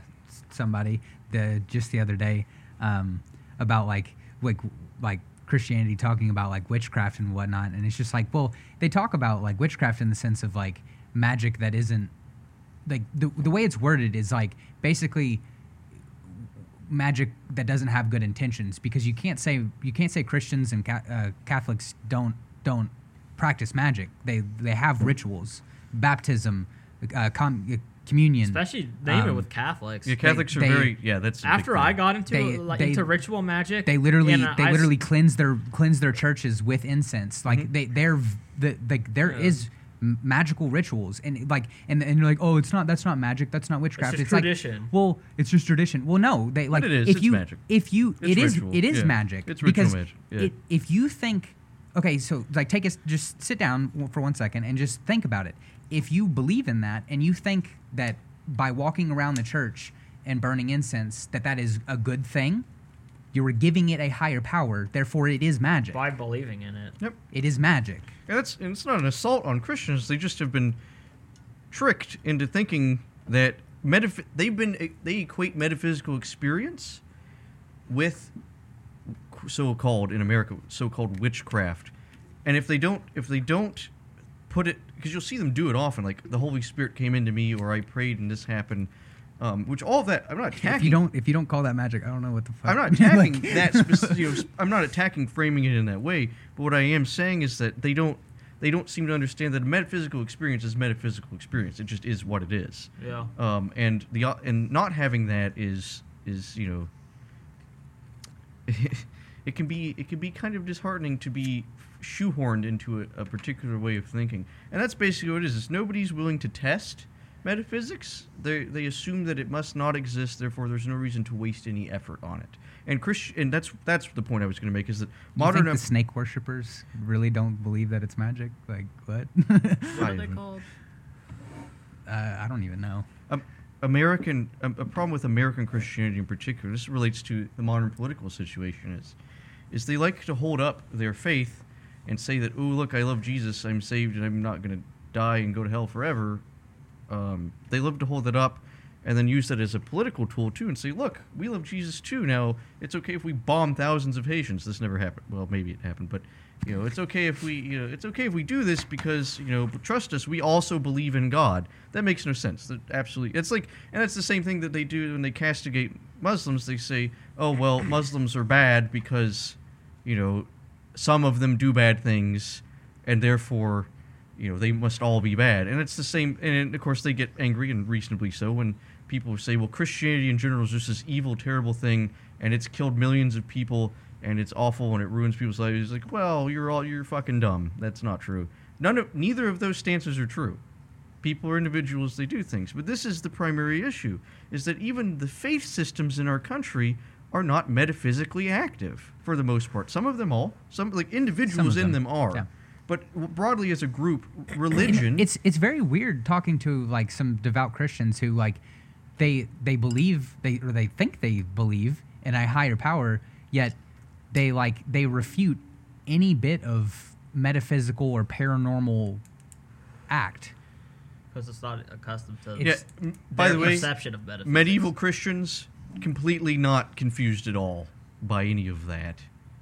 somebody the just the other day um, about like like like Christianity talking about like witchcraft and whatnot, and it's just like, well, they talk about like witchcraft in the sense of like magic that isn't like the the way it's worded is like basically magic that doesn't have good intentions because you can't say you can't say Christians and ca- uh, Catholics don't don't practice magic. They they have rituals, baptism, uh, com- uh, communion. especially they even Um, with Catholics Yeah, Catholics they- are very yeah. That's after. I got into They- like they- into ritual magic they literally and, uh, they I s- literally cleanse their cleanse their churches with incense. Like they they're v- the like there Yeah. is m magical rituals. And like and and you're like oh it's not that's not magic. That's not witchcraft. just like tradition. well it's just tradition. Well no they like it is, if it's you magic. if you It's it is ritual, it is yeah. magic. It's ritual because magic, yeah. it, if you think okay so like take us just sit down for one second and just think about it. If you believe in that and you think that by walking around the church and burning incense that that is a good thing you were giving it a higher power therefore it is magic by believing in it Yep. it is magic And that's and it's not an assault on Christians. They just have been tricked into thinking that metaph- they've been they equate metaphysical experience with so-called in America so-called witchcraft. And if they don't if they don't put it because you'll see them do it often like the Holy Spirit came into me or I prayed and this happened um, which all of that I'm not attacking if you don't if you don't call that magic i don't know what the fuck I'm not attacking Like- that specific. You know, s- I'm not attacking framing it in that way. But what I am saying is that they don't they don't seem to understand that a metaphysical experience is metaphysical experience. It just is what it is. yeah Um, and the o- and not having that is is you know it can be it can be kind of disheartening to be shoehorned into a, a particular way of thinking. And that's basically what it is. Is nobody's willing to test metaphysics. They they assume that it must not exist. Therefore, there's no reason to waste any effort on it. And Christian, and that's that's the point I was going to make is that you modern think the snake worshippers really don't believe that it's magic like what what I are they called uh, i don't even know um, American a, a problem with American Christianity in particular. This relates to the modern political situation. Is is they like to hold up their faith and say that, oh look, I love Jesus, I'm saved, and I'm not going to die and go to hell forever. Um, they love to hold it up and then use that as a political tool too, and say, look, we love Jesus too. Now it's okay if we bomb thousands of Haitians. This never happened. Well, maybe it happened, but you know, it's okay if we, you know, it's okay if we do this because you know, trust us, we also believe in God. That makes no sense. That absolutely, it's like, and it's the same thing that they do when they castigate Muslims. They say, oh well, Muslims are bad because, you know, some of them do bad things, and therefore, you know, they must all be bad. And it's the same. And of course, they get angry and reasonably so when people say, well, Christianity in general is just this evil, terrible thing, and it's killed millions of people, and it's awful, and it ruins people's lives. It's like, well, you're all you're fucking dumb. That's not true. None of neither of those stances are true. People are individuals; they do things. But this is the primary issue: is that even the faith systems in our country are not metaphysically active for the most part. Some of them all, some like individuals in them, them are, yeah. But broadly as a group, religion. it's it's very weird talking to like some devout Christians who like they they believe they or they think they believe in a higher power, yet they like they refute any bit of metaphysical or paranormal act. because it's not accustomed to yeah. By the way, perception of metaphysics. medieval Christians completely not confused at all by any of that.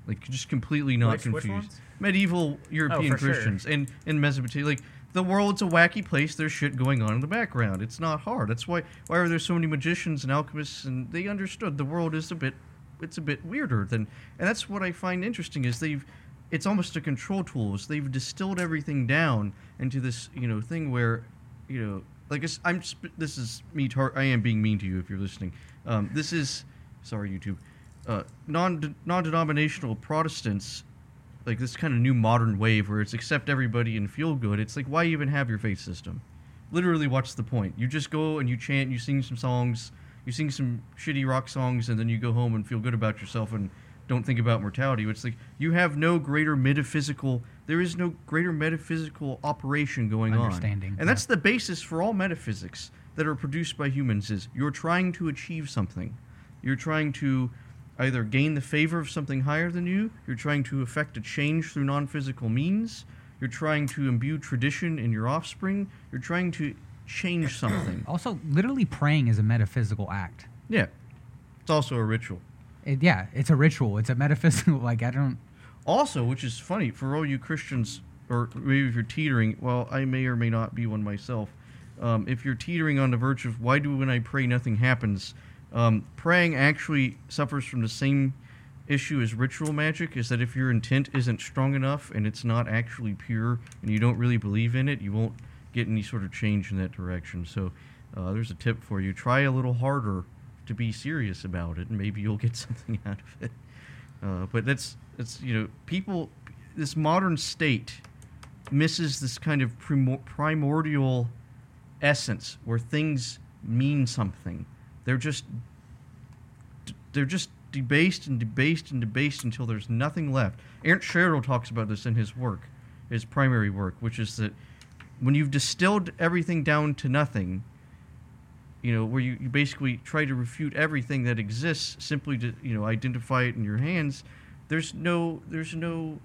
Like just completely not Which- which confused. ones? Medieval European sure. Christians and in Mesopotamia, like the world's a wacky place. There's shit going on in the background. It's not hard. That's why why are there so many magicians and alchemists? And they understood the world is a bit it's a bit weirder than, and that's what I find interesting is they've it's almost a control tools. They've distilled everything down into this you know thing where you know like I'm this is me tar- I am being mean to you if you're listening. Um, this is sorry YouTube. Uh, non non-denominational Protestants like this kind of new modern wave where it's accept everybody and feel good. It's like why even have your faith system? Literally, what's the point? You just go and you chant, you sing some songs, you sing some shitty rock songs, and then you go home and feel good about yourself and don't think about mortality. It's like you have no greater metaphysical. There is no greater metaphysical operation going on. Understanding, and that's the basis for all metaphysics that are produced by humans. Is you're trying to achieve something. You're trying to either gain the favor of something higher than you, you're trying to effect a change through non physical means, you're trying to imbue tradition in your offspring, you're trying to change something. Also, literally praying is a metaphysical act. Yeah. It's also a ritual. It, yeah, it's a ritual. It's a metaphysical. Like I don't. Also, which is funny for all you Christians, or maybe if you're teetering, well, I may or may not be one myself. Um, if you're teetering on the verge of why do when I pray nothing happens, um, praying actually suffers from the same issue as ritual magic. Is that if your intent isn't strong enough and it's not actually pure and you don't really believe in it, you won't get any sort of change in that direction. So uh, there's a tip for you: try a little harder to be serious about it, and maybe you'll get something out of it. Uh, but that's that's you know people this modern state misses this kind of primor- primordial essence where things mean something. They're just they're just debased and debased and debased until there's nothing left. Ernst Scherl talks about this in his work, his primary work, which is that when you've distilled everything down to nothing, you know, where you, you basically try to refute everything that exists simply to, you know, identify it in your hands, there's no there's no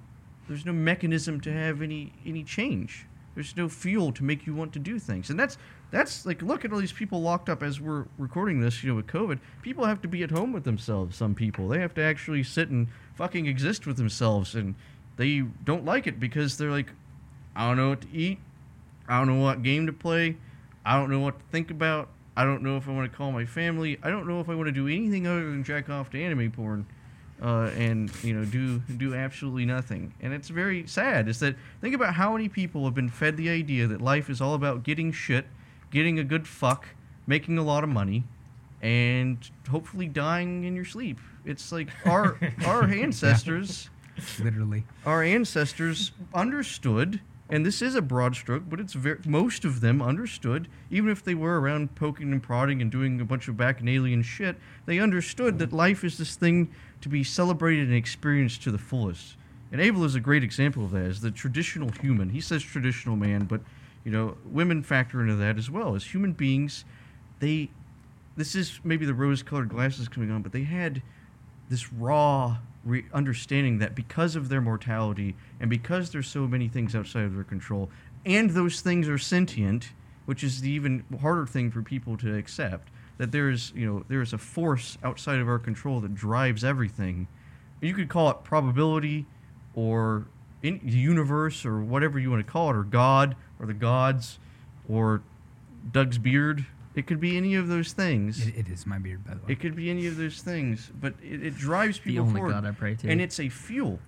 there's no mechanism to have any any change. There's no fuel to make you want to do things. And that's that's like look at all these people locked up as we're recording this, you know, with COVID. People have to be at home with themselves, some people. They have to actually sit and fucking exist with themselves and they don't like it because they're like I don't know what to eat. I don't know what game to play. I don't know what to think about. I don't know if I want to call my family. I don't know if I want to do anything other than jack off to anime porn, uh, and you know do do absolutely nothing. And it's very sad. Is that think about how many people have been fed the idea that life is all about getting shit, getting a good fuck, making a lot of money, and hopefully dying in your sleep. It's like our our ancestors Literally. our ancestors understood, and this is a broad stroke, but it's very, most of them understood, even if they were around poking and prodding and doing a bunch of bacchanalian shit, they understood that life is this thing to be celebrated and experienced to the fullest. And Evola is a great example of that, as the traditional human. He says traditional man, but you know, women factor into that as well. As human beings, they this is maybe the rose-colored glasses coming on, but they had this raw re- understanding that because of their mortality and because there's so many things outside of their control, and those things are sentient, which is the even harder thing for people to accept, that there is you know there is a force outside of our control that drives everything. You could call it probability, or in the universe, or whatever you want to call it, or God, or the gods, or Doug's beard. It could be any of those things. It, it is my beard, by the way. It could be any of those things, but it, it drives The people only forward. God I pray to. And it's a fuel.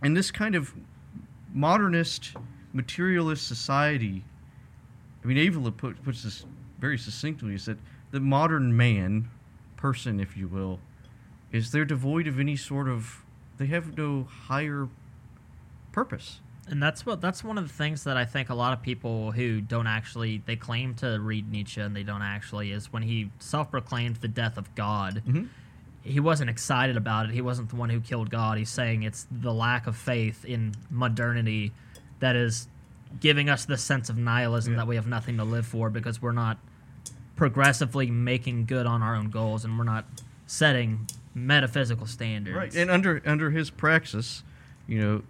And this kind of modernist, materialist society, I mean, Evola put, puts this very succinctly, is that the modern man, person, if you will, is they're devoid of any sort of, they have no higher purpose. And that's what that's one of the things that I think a lot of people who don't actually they claim to read Nietzsche and they don't actually is when he self-proclaimed the death of God. Mhm. He wasn't excited about it. He wasn't the one who killed God. He's saying it's the lack of faith in modernity that is giving us this sense of nihilism Yeah. that we have nothing to live for because we're not progressively making good on our own goals and we're not setting metaphysical standards. Right, and under under his praxis, you know,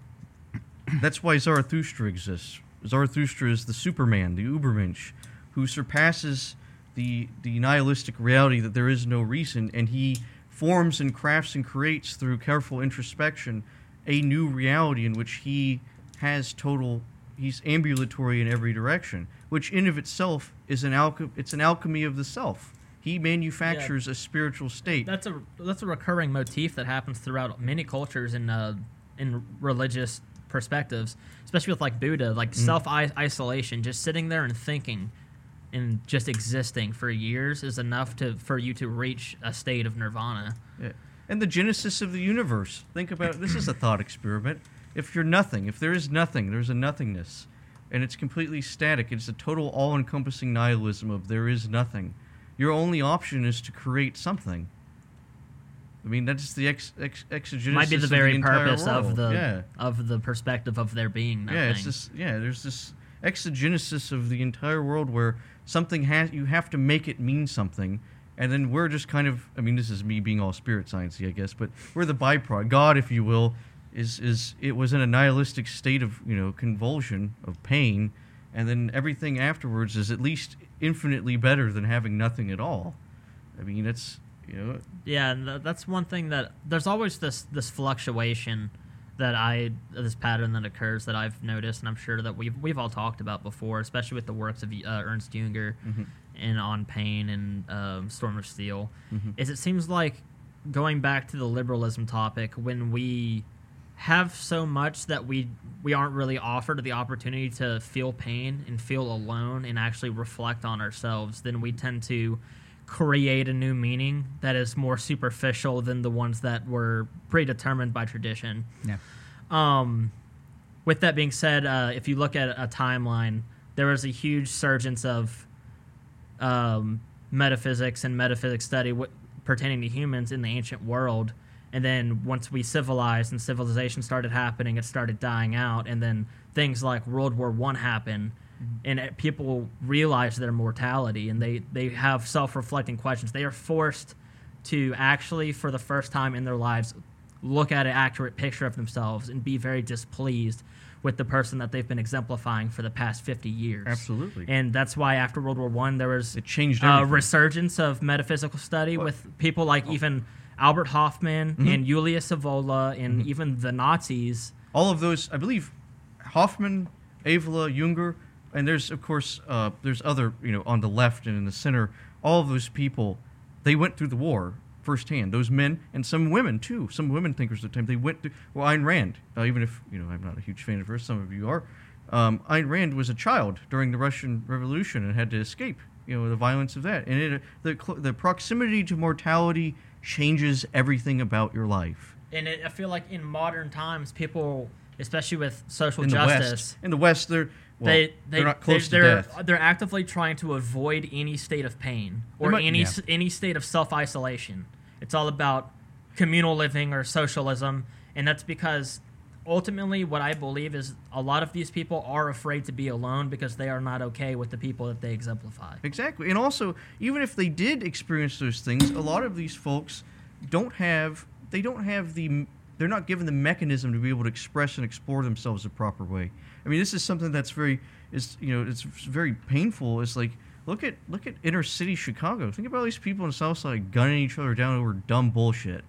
that's why Zarathustra exists. Zarathustra is the Superman, the Ubermensch, who surpasses the the nihilistic reality that there is no reason, and he forms and crafts and creates through careful introspection a new reality in which he has total he's ambulatory in every direction, which in of itself is an alchem- it's an alchemy of the self. He manufactures a spiritual state. That's a that's a recurring motif that happens throughout many cultures in uh, in religious perspectives, especially with like Buddha, like mm. self isolation, just sitting there and thinking, and just existing for years is enough to for you to reach a state of nirvana. Yeah. And the genesis of the universe. Think about this is a thought experiment. If you're nothing, if there is nothing, there's a nothingness. And it's completely static. It's a total all encompassing nihilism of there is nothing. Your only option is to create something. I mean, that's the ex, ex, exogenesis Might be the of very entire purpose of world. the yeah. of the perspective of there being nothing. Yeah, it's this. Yeah, there's this exogenesis of the entire world where something has you have to make it mean something, and then we're just kind of. I mean, this is me being all spirit sciencey, I guess, but we're the byproduct. God, if you will, is is it was in a nihilistic state of you know convulsion of pain, and then everything afterwards is at least infinitely better than having nothing at all. I mean, it's you know. Yeah, and th- that's one thing that there's always this this fluctuation that I this pattern that occurs that I've noticed, and I'm sure that we've we've all talked about before, especially with the works of uh, Ernst Jünger Mhm. and on Pain and um, Storm of Steel, Mhm. is it seems like going back to the liberalism topic when we have so much that we we aren't really offered the opportunity to feel pain and feel alone and actually reflect on ourselves then we tend to create a new meaning that is more superficial than the ones that were predetermined by tradition Yeah. um, with that being said, uh, if you look at a timeline, there was a huge surgence of um, metaphysics and metaphysics study w- pertaining to humans in the ancient world. And then once we civilized and civilization started happening, it started dying out. And then things like World War One happened, and it, people realize their mortality, and they they have self-reflecting questions. They are forced to actually, for the first time in their lives, look at an accurate picture of themselves and be very displeased with the person that they've been exemplifying for the past 50 years. Absolutely. And that's why after World War One, there was It changed a resurgence of metaphysical study Well- with people like even Albert Hofmann Mhm. and Julius Evola and Mhm. even the Nazis. all of those i believe Hofmann Evola, Jünger, and there's of course uh, there's other you know on the left and in the center all of those people they went through the war firsthand. Those men and some women too some women thinkers at the time they went through well Ayn Rand uh, even if you know I'm not a huge fan of her some of you are um, Ayn Rand was a child during the Russian Revolution and had to escape you know the violence of that. And it, the the proximity to mortality changes everything about your life. And it, I feel like in modern times, people, especially with social in the justice, West. In the West, they're well, they, they they're not close they're, to they're, death. They're actively trying to avoid any state of pain or might- any Yeah. any state of self isolation. It's all about communal living or socialism, and that's because ultimately what I believe is a lot of these people are afraid to be alone because they are not okay with the people that they exemplify. Exactly. And also, even if they did experience those things, a lot of these folks don't have they don't have the they're not given the mechanism to be able to express and explore themselves the proper way. I mean, this is something that's very is you know, it's very painful. It's like look at look at inner city Chicago. Think about all these people in the South Side gunning each other down over dumb bullshit.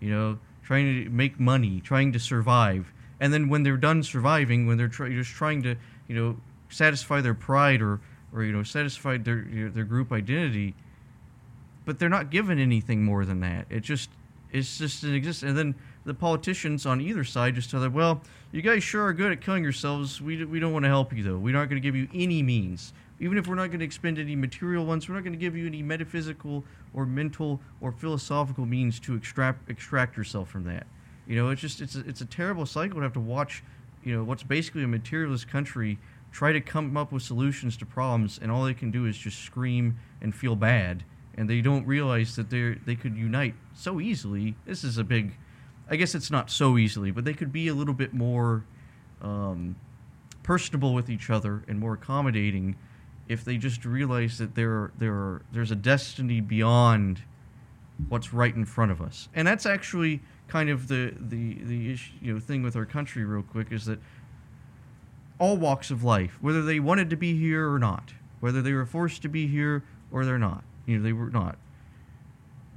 You know, trying to make money, trying to survive. And then when they're done surviving, when they're try- just trying to, you know, satisfy their pride or, or you know, satisfy their you know, their group identity, but they're not given anything more than that. It just it's just an exist. And then the politicians on either side just tell them, well, you guys sure are good at killing yourselves. We, we don't want to help you though. We're not going to give you any means. Even if we're not going to expend any material ones, we're not going to give you any metaphysical or mental or philosophical means to extract extract yourself from that. You know, it's just it's a, it's a terrible cycle to have to watch. You know, what's basically a materialist country try to come up with solutions to problems, and all they can do is just scream and feel bad, and they don't realize that they they could unite so easily. This is a big, I guess it's not so easily, but they could be a little bit more um, personable with each other and more accommodating if they just realize that there there there's a destiny beyond what's right in front of us. And that's actually kind of the the the issue, you know thing with our country real quick is that all walks of life, whether they wanted to be here or not, whether they were forced to be here or they're not. You know, they were not.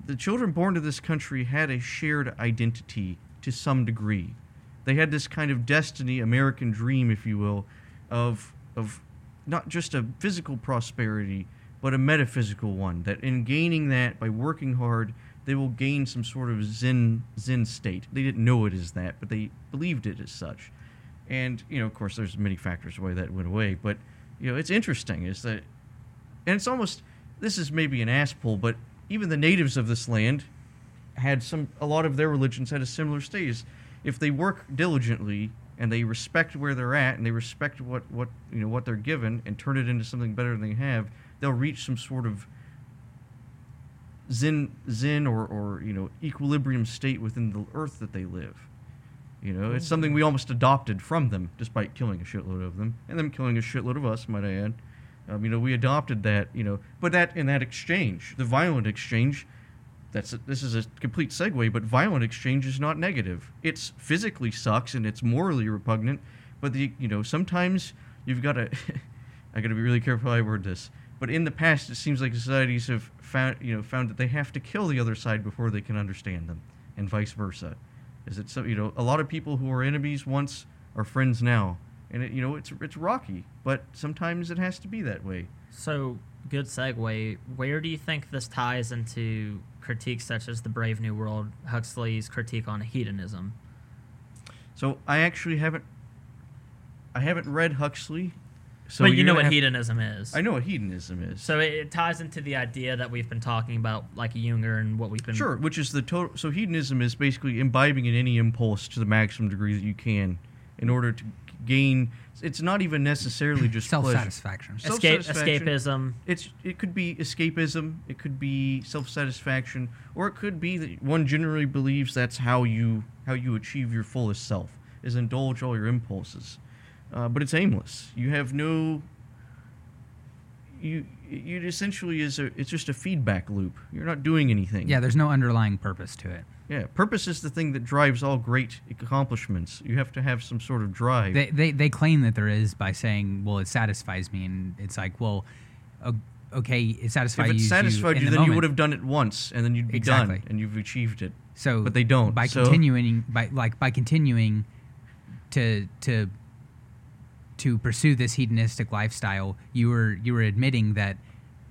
The children born to this country had a shared identity to some degree. They had this kind of destiny, American dream, if you will, of of not just a physical prosperity, but a metaphysical one. That in gaining that by working hard, they will gain some sort of zen zen state. They didn't know it as that, but they believed it as such. And you know, of course, there's many factors why that went away. But you know, it's interesting is that, and it's almost this is maybe an ass pull, but even the natives of this land had some a lot of their religions had a similar state. If they work diligently and they respect where they're at and they respect what what you know what they're given and turn it into something better than they have, they'll reach some sort of zen zen or, or you know equilibrium state within the earth that they live. You know, it's mm. something we almost adopted from them, despite killing a shitload of them and them killing a shitload of us, might I add. Um, you know, we adopted that. You know, but that in that exchange, the violent exchange, that's a, this is a complete segue. But violent exchange is not negative. It's physically sucks and it's morally repugnant. But the you know sometimes you've got to. I got to be really careful how I word this. But in the past, it seems like societies have found you know found that they have to kill the other side before they can understand them, and vice versa. Is it so? You know, a lot of people who were enemies once are friends now, and it, you know it's it's rocky, but sometimes it has to be that way. So, good segue. Where do you think this ties into critiques such as the Brave New World, Huxley's critique on hedonism? So I actually haven't I haven't read Huxley. So but you know what hedonism is. I know what hedonism is. So it, it ties into the idea that we've been talking about, like Jünger and what we've been. Sure, which is the total. So hedonism is basically imbibing in any impulse to the maximum degree that you can, in order to gain. It's not even necessarily just self satisfaction. Escape, escapism. It's it could be escapism, it could be self satisfaction, or it could be that one generally believes that's how you how you achieve your fullest self is indulge all your impulses, uh, but it's aimless. You have no. You you essentially is a it's just a feedback loop. You're not doing anything. Yeah, there's no underlying purpose to it. Yeah, purpose is the thing that drives all great accomplishments. You have to have some sort of drive. They, they they claim that there is by saying, "Well, it satisfies me," and it's like, well, okay, it satisfies you. if it you. satisfied in you, the then you would have done it once, and then you'd be Exactly. done, and you've achieved it. So, but they don't, By so- continuing, by like by continuing to to to pursue this hedonistic lifestyle, you were you were admitting that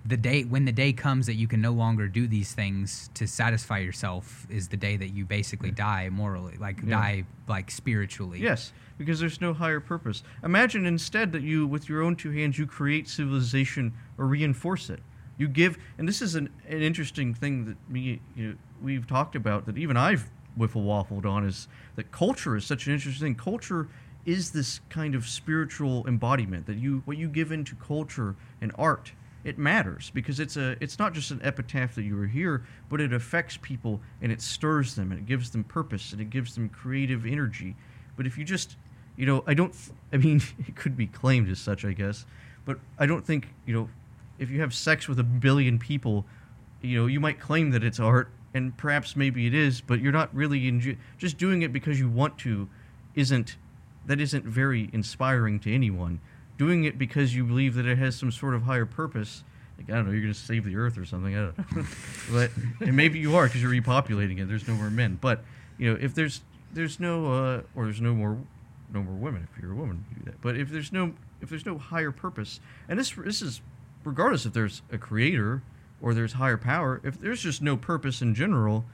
the day when the day comes that you can no longer do these things to satisfy yourself is the day that you basically die morally, like Yeah. die like spiritually. Yes, because there's no higher purpose. Imagine instead that you, with your own two hands, you create civilization or reinforce it. You give, and this is an, an interesting thing that me, you know, we've talked about that even I've wiffle waffled on is that culture is such an interesting thing. Culture is this kind of spiritual embodiment that you, what you give into culture and art, it matters because it's a, it's not just an epitaph that you were here, but it affects people and it stirs them and it gives them purpose and it gives them creative energy. But if you just, you know, I don't, I mean, it could be claimed as such, I guess, but I don't think, you know, if you have sex with a billion people, you know, you might claim that it's art, and perhaps maybe it is, but you're not really enjo- just doing it because you want to, isn't that isn't very inspiring to anyone. Doing it because you believe that it has some sort of higher purpose, like I don't know, you're gonna save the earth or something. I don't know, but and maybe you are because you're repopulating it. There's no more men, but you know, if there's there's no uh, or there's no more no more women if you're a woman you do that. But if there's no if there's no higher purpose, and this this is regardless if there's a creator or there's higher power, if there's just no purpose in general,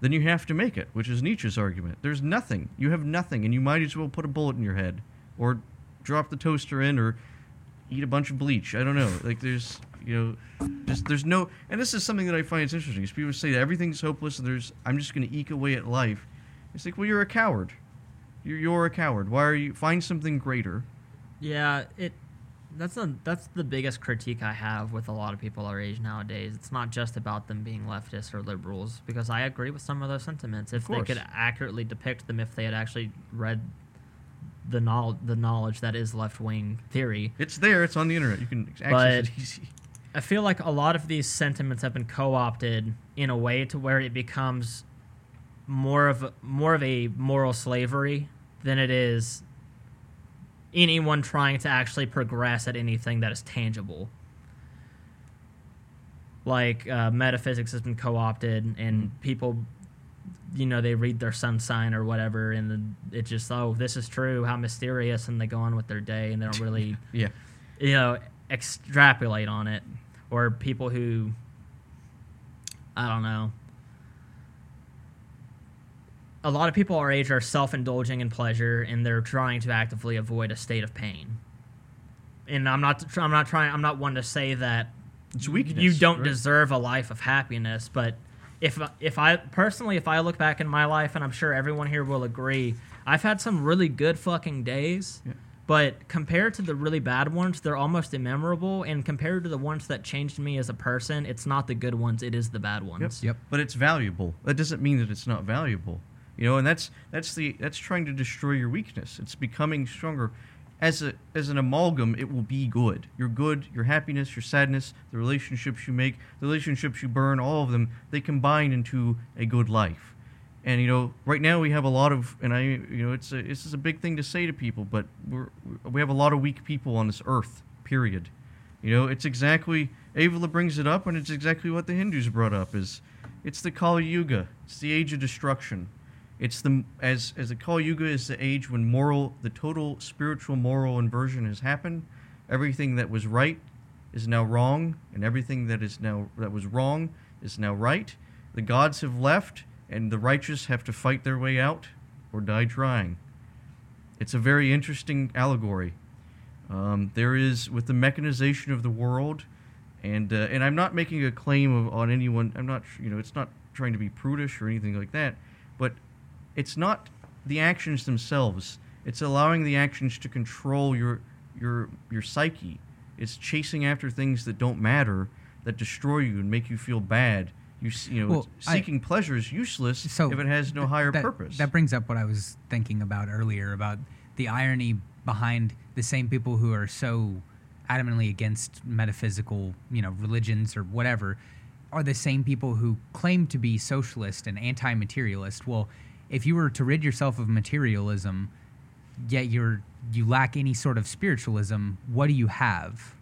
then you have to make it, which is Nietzsche's argument. There's nothing. You have nothing, and you might as well put a bullet in your head, or drop the toaster in, or eat a bunch of bleach. I don't know. Like there's, you know, just there's no. And this is something that I find is interesting. Is people say that everything's hopeless, and there's I'm just going to eke away at life. It's like, well, you're a coward. You're, you're a coward. Why are you? Find something greater. Yeah, it. That's a, that's the biggest critique I have with a lot of people our age nowadays. It's not just about them being leftists or liberals, because I agree with some of those sentiments. If they could accurately depict them, if they had actually read the knowledge, the knowledge that is left wing theory, It's there. It's on the internet. You can access But- it easy. I feel like a lot of these sentiments have been co-opted in a way to where it becomes more of a, more of a moral slavery than it is anyone trying to actually progress at anything that is tangible. like uh, metaphysics has been co-opted and Mm. people you know they read their sun sign or whatever and then it just oh this is true how mysterious and they go on with their day and they don't really Yeah. you know extrapolate on it or people who i don't know a lot of people our age are self-indulging in pleasure and they're trying to actively avoid a state of pain and i'm not i'm not trying i'm not one to say that It's weakness. you don't right? deserve a life of happiness but if if i personally if i look back in my life and i'm sure everyone here will agree i've had some really good fucking days Yeah. but compared to the really bad ones they're almost immemorable and compared to the ones that changed me as a person it's not the good ones it is the bad ones Yep. yep. But it's valuable. That doesn't mean that it's not valuable. You know, and that's that's the that's trying to destroy your weakness. It's becoming stronger. As a as an amalgam, it will be good. Your good, your happiness, your sadness, the relationships you make, the relationships you burn, all of them, they combine into a good life. And you know, right now we have a lot of, and I, you know, it's a, this is a big thing to say to people, but we're, we have a lot of weak people on this earth. Period. You know, it's exactly Evola brings it up, and it's exactly what the Hindus brought up. Is it's the Kali Yuga. It's the age of destruction. It's the as as the Kali Yuga is the age when moral, the total spiritual moral inversion has happened. Everything that was right is now wrong, and everything that is now that was wrong is now right. The gods have left, and the righteous have to fight their way out or die trying. It's a very interesting allegory. Um, there is with the mechanization of the world, and uh, and I'm not making a claim of, on anyone. I'm not you know it's not trying to be prudish or anything like that, it's not the actions themselves. It's allowing the actions to control your your your psyche. It's chasing after things that don't matter, that destroy you and make you feel bad. You you know Well, I- seeking pleasure is useless So if it has no th- higher that, purpose. That brings up what I was thinking about earlier about the irony behind the same people who are so adamantly against metaphysical, you know, religions or whatever, are the same people who claim to be socialist and anti-materialist. Well, if you were to rid yourself of materialism, yet you're you lack any sort of spiritualism, what do you have?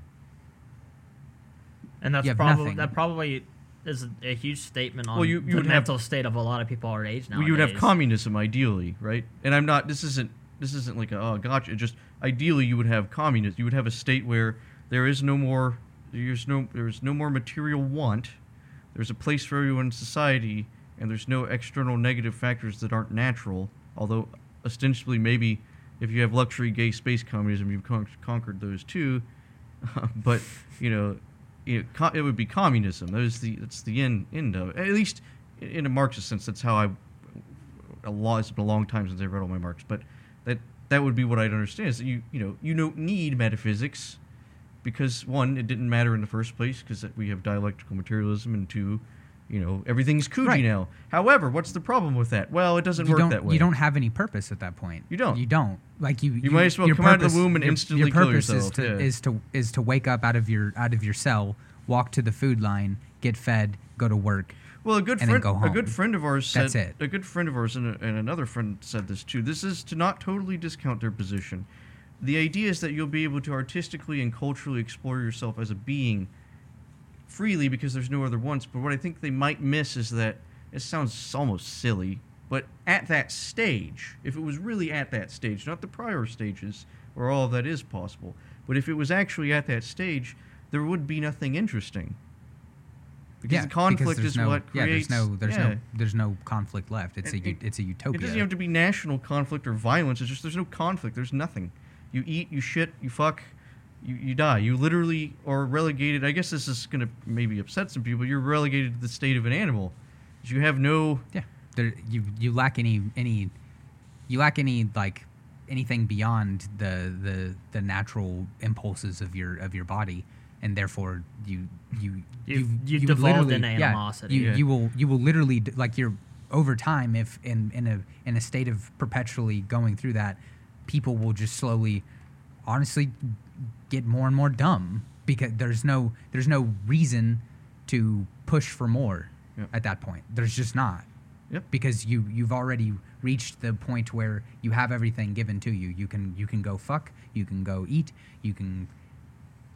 and that's probably that probably is a, a huge statement on Well, you- you the would have- mental state of a lot of people our age now Well, you would have communism ideally, right? And I'm not. This isn't. This isn't like a oh gotcha. Just ideally, you would have communism. You would have a state where there is no more. There's no. There's no more material want. There's a place for everyone in society, and there's no external negative factors that aren't natural. Although ostensibly, maybe if you have luxury gay space communism, you've con- conquered those too. but you know, know, co- it would be communism. That is the that's the end end of it. At least in- in a Marxist sense, that's how I. A lot. It's been a long time since I read all my Marx, but that that would be what I'd understand. Is that you you know you don't need metaphysics because one, it didn't matter in the first place because we have dialectical materialism, and two, you know everything's Gucci Right. now. However, what's the problem with that? Well, it doesn't you work that way. you don't have any purpose at that point. You don't. You don't. Like you. You might as well come out of the womb and your- instantly your kill purpose yourself, Is to, yeah. is to is to wake up out of your out of your cell, walk to the food line, get fed, go to work. Well, a good and friend, go a good friend of ours said, That's it. a good friend of ours and, a, and another friend said this too. This is to not totally discount their position. The idea is that you'll be able to artistically and culturally explore yourself as a being freely because there's no other ones. But what I think they might miss is that it sounds almost silly, but at that stage, if it was really at that stage, not the prior stages where all of that is possible, but if it was actually at that stage, there would be nothing interesting. Because yeah, the conflict because there's is no, what yeah. There's no there's yeah. no there's no conflict left. It's And a it- it's a utopia. It doesn't have to be national conflict or violence. It's just there's no conflict. There's nothing. You eat, you shit, you fuck, you, you die. You literally are relegated. I guess this is gonna maybe upset some people. You're relegated to the state of an animal. You have no. Yeah, there, you you lack any any, you lack any like anything beyond the the the natural impulses of your of your body, and therefore you you You've- you've would devolved literally- into yeah, animosity. you Yeah. you will you will literally like you're over time if in in a in a state of perpetually going through that, people will just slowly, honestly, get more and more dumb because there's no there's no reason to push for more Yeah. at that point. There's just not Yep. because you you've already reached the point where you have everything given to you. You can you can go fuck, you can go eat, you can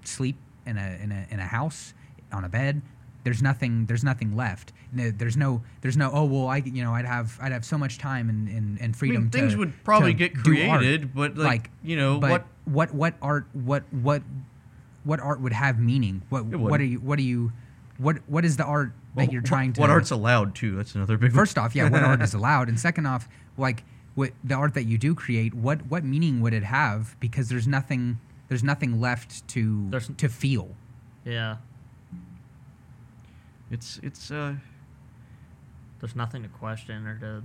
sleep in a in a in a house on a bed, there's nothing there's nothing left. There's no there's no oh well I you know I'd have I'd have so much time and, and, and I freedom. mean, things to- would probably get do art. created, but like, you know but what? what what art what what what art would have meaning? What what are you what are you what what is the art that well, you're what- trying to What art's allowed too? That's another big. one. first off, yeah, what art is allowed, and second off, like what the art that you do create, what what meaning would it have? Because there's nothing there's nothing left to There's- to feel. Yeah. It's it's uh There's nothing to question or to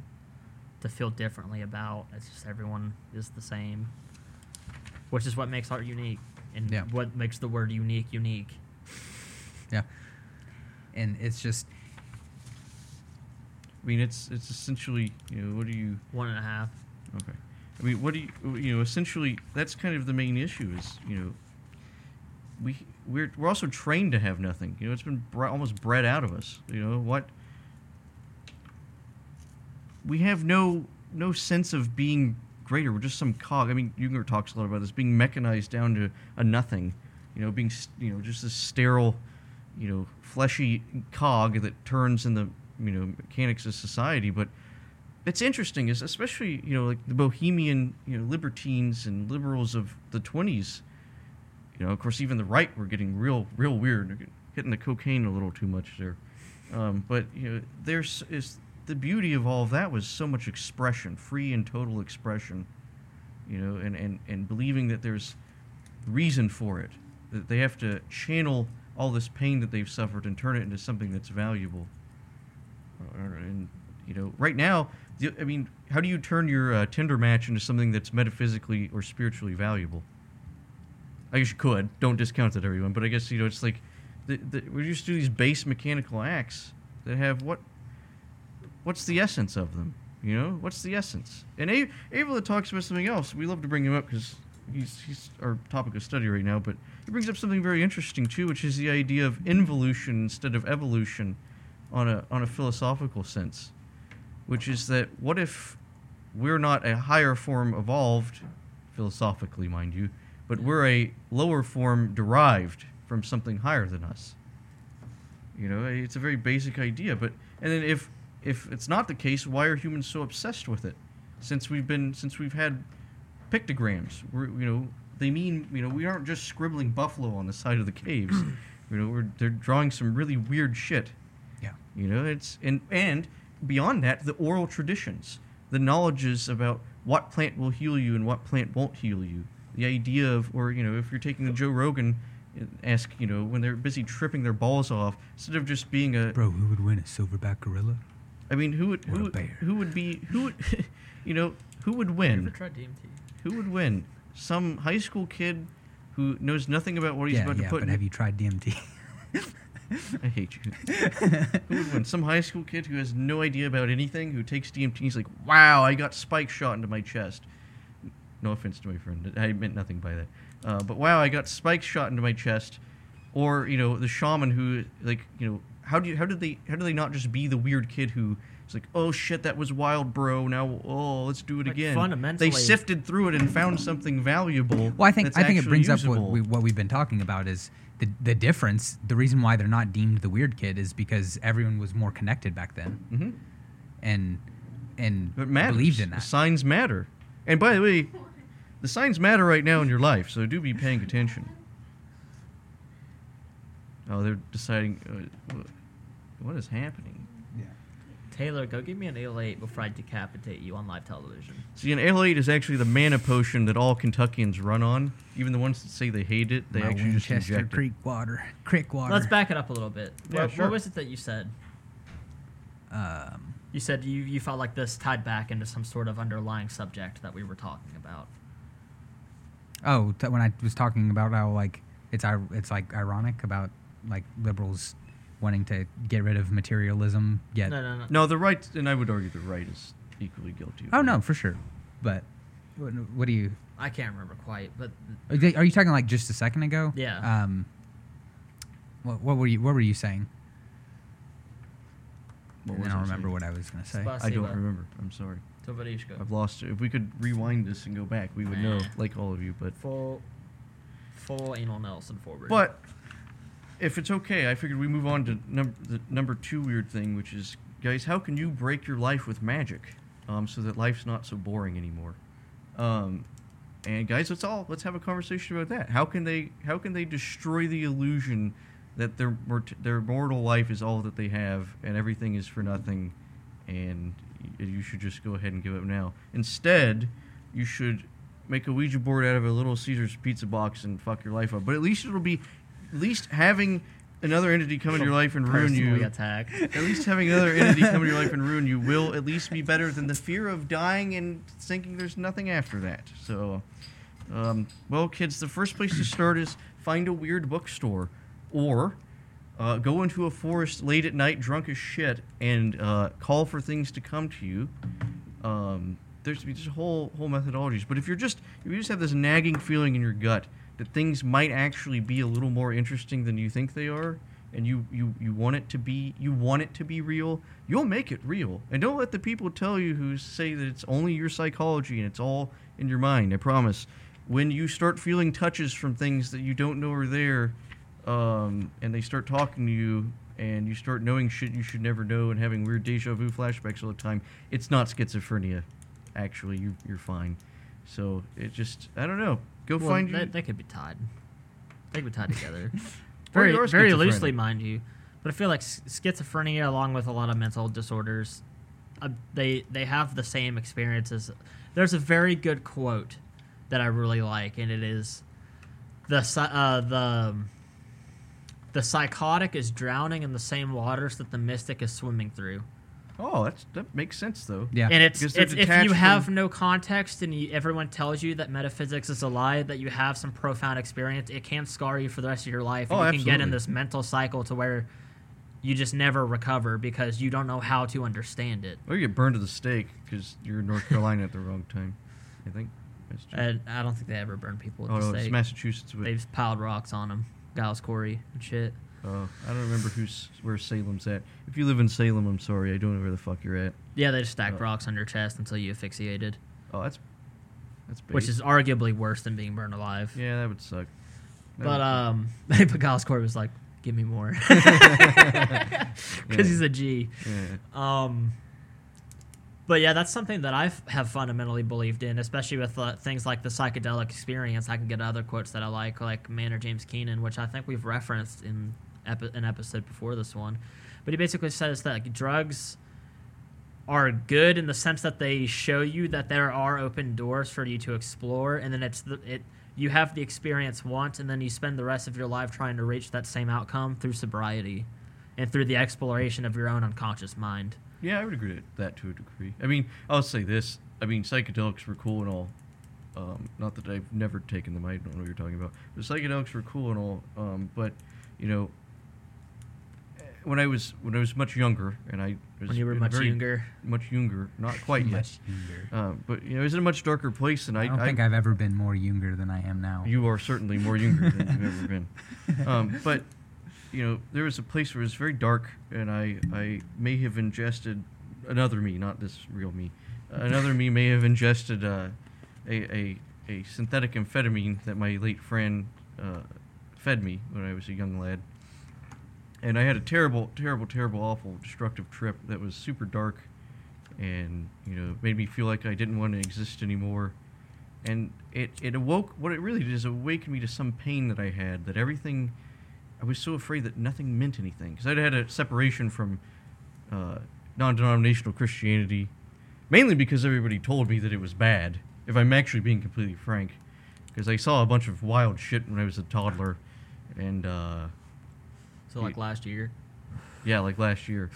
to feel differently about. It's just everyone is the same, which is what makes art unique, and Yeah. what makes the word unique unique. Yeah, and it's just I mean it's it's essentially you know what do you One and a half. okay I mean what do you you know essentially that's kind of the main issue is you know we we're we're also trained to have nothing. You know it's been bre- almost bred out of us. You know what? We have no no sense of being greater. We're just some cog. I mean Jünger talks a lot about this being mechanized down to a nothing. You know being you know just this sterile you know fleshy cog that turns in the you know mechanics of society. But it's interesting is especially you know like the bohemian you know libertines and liberals of the 20s you know of course even the right were getting real real weird. Hitting the cocaine a little too much there. Um, but you know there's is the beauty of all of that was so much expression free and total expression you know and and, and believing that there's reason for it that they have to channel all this pain that they've suffered and turn it into something that's valuable. Uh, and you know right now i mean how do you turn your uh, tinder match into something that's metaphysically or spiritually valuable i guess you could. Don't discount it everyone but i guess you know it's like the, the, we to do these base mechanical acts that have what what's the essence of them you know? What's the essence? And A- Evola talks about something else. We love to bring him up because he's, he's our topic of study right now but he brings up something very interesting too which is the idea of involution instead of evolution on a on a philosophical sense which is that what if we're not a higher form evolved philosophically mind you but we're a lower form derived from something higher than us you know it's a very basic idea but and then if if it's not the case why are humans so obsessed with it since we've been since we've had pictograms we're, you know they mean you know we aren't just scribbling buffalo on the side of the caves you know we're they're drawing some really weird shit yeah. you know, it's and and beyond that, the oral traditions, the knowledges about what plant will heal you and what plant won't heal you. The idea of, or you know, if you're taking the Joe Rogan, uh, ask you know when they're busy tripping their balls off instead of just being a. Bro, who would win a silverback gorilla? I mean, who would Or who would, bear. who would be who would, you know, who would You ever win? tried DMT? Who would win? Some high school kid who knows nothing about what he's yeah, about to yeah, put. but in have you tried DMT? I hate you. who would win? Some high school kid who has no idea about anything, who takes DMT, he's like, wow, I got spike shot into my chest. No offense to my friend. I meant nothing by that. Uh, but wow, I got spikes shot into my chest. Or, you know, the shaman who, like, you know, how do you, how did they, how do they not just be the weird kid who who is like, oh shit, that was wild, bro. Now, oh, let's do it Like, again. fundamentally- They sifted through it and found something valuable. Well, I think I think it actually brings up what, we, what we've been talking about is the the difference. The reason why they're not deemed the weird kid is because everyone was more connected back then, Mhm. and and It believed in The that. signs matter. And by the way, the signs matter right now in your life, so do be paying attention. Oh, they're deciding. Uh, what is happening? Yeah. Taylor, go give me an ale eight before I decapitate you on live television. See, an ale 8 is actually the mana potion that all Kentuckians run on. Even the ones that say they hate it, they My actually just Winchester inject Creek water, creek water. Let's back it up a little bit. Yeah, what, sure. what was it that you said? Um, You said you, you felt like this tied back into some sort of underlying subject that we were talking about. Oh, t- when I was talking about how like it's ir- it's like ironic about like liberals wanting to get rid of materialism, yet No, no, no. No, the right, and I would argue the right is equally guilty. of oh that. no, for sure. But what, what do you? I can't remember quite, but Are they- are you talking like just a second ago? Yeah. Um. What, what were you What were you saying? What and was then I'll I remember saying? what I was gonna say. Spasiba. I don't remember. I'm sorry. I've lost it. If we could rewind this and go back, we would know, Nah. like all of you. But Full, full anal Nelson forward. But if it's okay, I figured we move on to number the number two weird thing, which is, guys, how can you break your life with magic, um, so that life's not so boring anymore? Um, and guys, let's all let's have a conversation about that. How can they how can they destroy the illusion that their mort- their mortal life is all that they have and everything is for nothing, and you should just go ahead and give up now. Instead, you should make a Ouija board out of a little Caesar's pizza box and fuck your life up. But at least it'll be, at least having another entity come into your life and ruin you. attack. At least having another entity come into your life and ruin you will at least be better than the fear of dying and thinking there's nothing after that. So, um, well, kids, the first place to start is find a weird bookstore, or uh, go into a forest late at night, drunk as shit, and uh, call for things to come to you. Um, there's just whole whole methodologies, but if you're just if you just have this nagging feeling in your gut that things might actually be a little more interesting than you think they are, and you you you want it to be you want it to be real, you'll make it real. And don't let the people tell you who say that it's only your psychology and it's all in your mind. I promise. When you start feeling touches from things that you don't know are there, um, and they start talking to you, and you start knowing shit you should never know, and having weird deja vu flashbacks all the time, it's not schizophrenia. Actually, you you're fine. So it just I don't know. Go Well, find that, you. they could be tied. They could be tied together. Very very loosely, mind you. But I feel like schizophrenia, along with a lot of mental disorders, uh, they they have the same experiences. There's a very good quote that I really like, and it is the uh, the the psychotic is drowning in the same waters that the mystic is swimming through. Oh, that's that makes sense though. Yeah. And it's, it's if you have from- no context and you, everyone tells you that metaphysics is a lie, that you have some profound experience, it can scar you for the rest of your life. And Oh, you can get in this mental cycle to where you just never recover because you don't know how to understand it. Or you get burned to the stake because you're in North Carolina at the wrong time. I think. That's true. And I don't think they ever burn people at oh the no, it's. Massachusetts. But, They've piled rocks on them, Giles Corey and shit. oh, I don't remember who's where Salem's at. If you live in Salem, I'm sorry. I don't know where the fuck you're at. Yeah, they just stack Oh. rocks on your chest until you asphyxiated, Oh, that's that's bait. which is arguably worse than being burned alive. yeah, that would suck. That But would- um, but Giles Corey was like, "Give me more," because he's a G. yeah. Um, but yeah, that's something that I have fundamentally believed in, especially with uh, things like the psychedelic experience. I can get other quotes that I like, like Maynard James Keenan, which I think we've referenced in epi- an episode before this one. But he basically says that like, drugs are good in the sense that they show you that there are open doors for you to explore, and then it's the, it you have the experience once, and then you spend the rest of your life trying to reach that same outcome through sobriety and through the exploration of your own unconscious mind. Yeah, I would agree with that to a degree. I mean, I'll say this. I mean, psychedelics were cool and all. Um, not that I've never taken them. I don't know what you're talking about. The psychedelics were cool and all. Um, but you know, when I was when I was much younger, and I was When you were much younger. much younger, not quite yet. Much younger. Um, but you know, I was in a much darker place, and I, I don't think I've ever been more younger than I am now. You are certainly more younger than you've ever been. Um, but you know, there was a place where it was very dark, and I I may have ingested another me, not this real me. Another me may have ingested uh, a, a a synthetic amphetamine that my late friend uh, fed me when I was a young lad. And I had a terrible, terrible, terrible, awful, destructive trip that was super dark, and you know made me feel like I didn't want to exist anymore and it, it awoke what it really did is awaken me to some pain that I had that everything I was so afraid that nothing meant anything because I'd had a separation from uh, non-denominational Christianity mainly because everybody told me that it was bad if I'm actually being completely frank because I saw a bunch of wild shit when I was a toddler and uh, So like last year. yeah, like last year,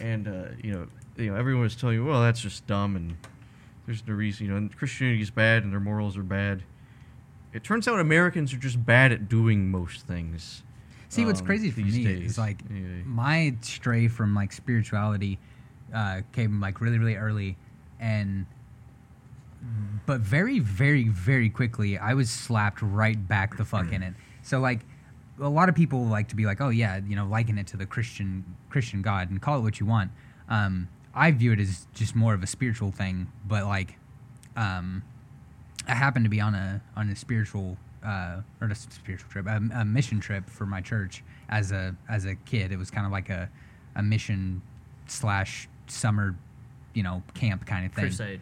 and uh, you know, you know, everyone was telling you, well, that's just dumb, and there's no reason, you know, and Christianity is bad, and their morals are bad. It turns out Americans are just bad at doing most things. See, what's um, crazy for me days. is like Anyway. my stray from like spirituality uh, came like really, really early, and but very, very, very quickly, I was slapped right back the fuck in it. So like, a lot of people like to be like, oh yeah, you know, liken it to the Christian Christian God and call it what you want. Um, I view it as just more of a spiritual thing, but like, um, I happen to be on a on a spiritual uh, or a spiritual trip, a, a mission trip for my church as a as a kid. It was kind of like a a mission slash summer, you know, camp kind of thing. Crusade.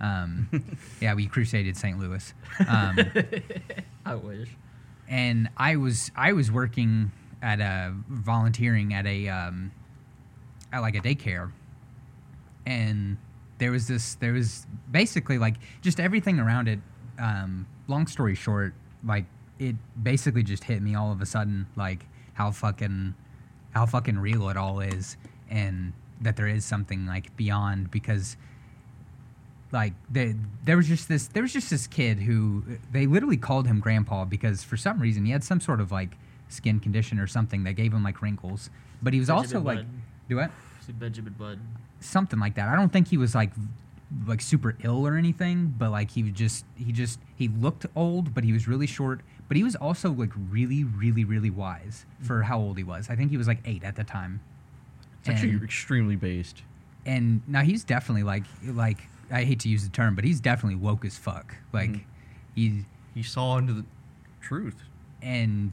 Um, yeah, we crusaded St. Louis. Um, I wish. and I was I was working at a volunteering at a um, at like a daycare, and there was this there was basically like just everything around it. Um, long story short, like it basically just hit me all of a sudden, like how fucking how fucking real it all is, and that there is something like beyond because like there, there was just this there was just this kid who they literally called him grandpa because for some reason he had some sort of like skin condition or something that gave him like wrinkles but he was Benjamin also like do what? Benjamin Bud. something like that. I don't think he was like like super ill or anything but like he was just he just he looked old but he was really short but he was also like really really really wise for how old he was i think he was like eight at the time It's actually And- extremely based. and now he's definitely like like I hate to use the term, but he's definitely woke as fuck. Like Mhm. he He saw into the truth. and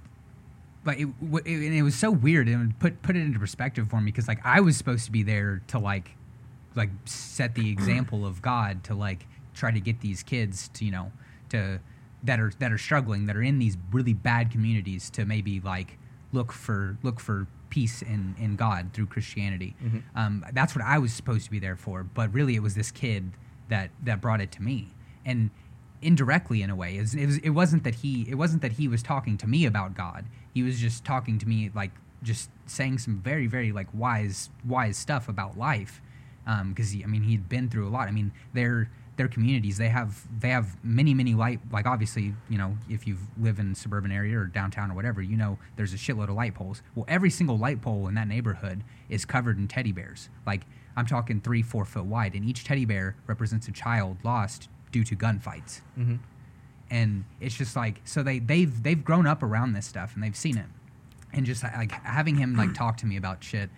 like it, it, and it was so weird and put put it into perspective for me because like I was supposed to be there to like like set the example of God to like try to get these kids to you know to that are that are struggling that are in these really bad communities to maybe like look for look for peace in in God through Christianity. Mhm. Um, that's what I was supposed to be there for, but really it was this kid that that brought it to me and indirectly in a way it, was, it, was, it wasn't that he it wasn't that he was talking to me about god he was just talking to me like just saying some very very like wise wise stuff about life because he i mean he'd been through a lot. I mean their their communities they have they have many many light like obviously you know if you live in a suburban area or downtown or whatever you know there's a shitload of light poles. Well every single light pole in that neighborhood is covered in teddy bears. Like i'm talking three four foot wide and each teddy bear represents a child lost due to gunfights. Mm-hmm. and it's just like so they they've they've grown up around this stuff and they've seen it. And just like having him like talk to me about shit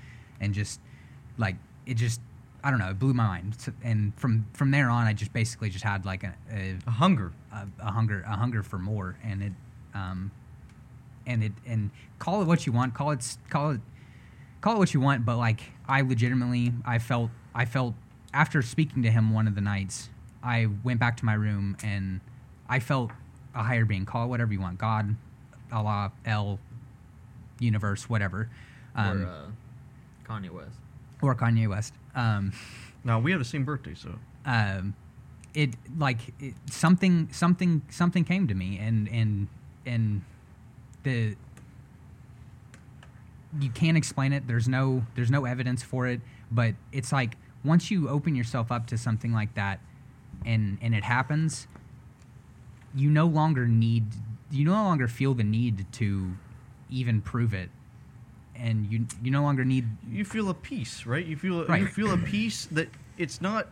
and just like it just i don't know it blew my mind So- and from from there on i just basically just had like a, a, A hunger. a, a hunger a hunger for more and it um and it and call it what you want call it call it call it what you want but like i legitimately i felt i felt after speaking to him one of the nights i went back to my room and i felt a higher being call it whatever you want god allah el universe whatever um, or uh, Kanye West. or kanye west um, Now we have the same birthday, so. um, it like it, something something something came to me and and and the you can't explain it. There's no there's no evidence for it but it's like once you open yourself up to something like that and and it happens you no longer need you no longer feel the need to even prove it and you you no longer need you feel a peace, right? You feel you feel a peace that it's not.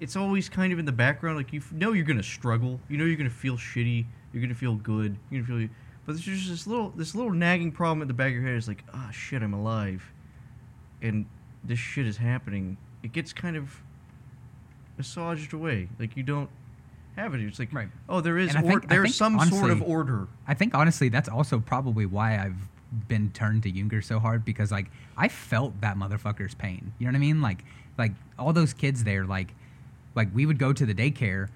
It's always kind of in the background. Like you f- know you're gonna struggle. You know you're gonna feel shitty. You're gonna feel good. You're gonna feel. But there's just this little this little nagging problem at the back of your head. Is like, ah, shit, I'm alive, and this shit is happening. It gets kind of massaged away. Like you don't have it. It's like, Right. oh, there is or, think- there's think, some sort of order. I think honestly that's also probably why I've been turned to Jünger so hard because like I felt that motherfucker's pain. You know what I mean? Like like all those kids there like like we would go to the daycare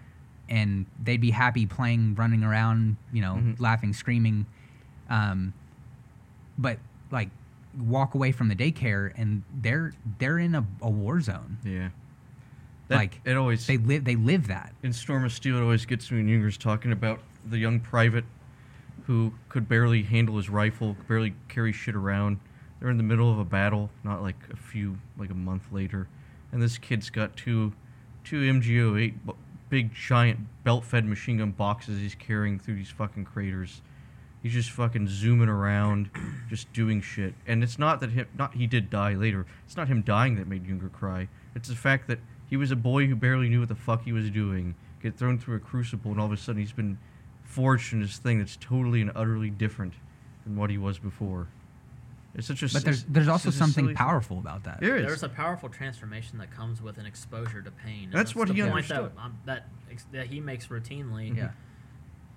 and they'd be happy playing, running around, you know, Mhm. laughing, screaming. Um but like walk away from the daycare and they're they're in a, a war zone. Yeah. That, Like, it always They live they live that. in Storm of Steel, it always gets me when Jünger's talking about the young private who could barely handle his rifle, could barely carry shit around. They're in the middle of a battle, not like a few, like a month later, and this kid's got two, two MG 08 b- big giant belt-fed machine gun boxes he's carrying through these fucking craters. He's just fucking zooming around, just doing shit. And it's not that him, not he did die later. It's not him dying that made Jünger cry. It's the fact that he was a boy who barely knew what the fuck he was doing, get thrown through a crucible, and all of a sudden he's been forged in this thing that's totally and utterly different than what he was before. It's such a. But s- there's there's also something silly- powerful about that. There is. There's a powerful transformation that comes with an exposure to pain. and That's what the he point understood. That, um, that, ex- that he makes routinely. Yeah.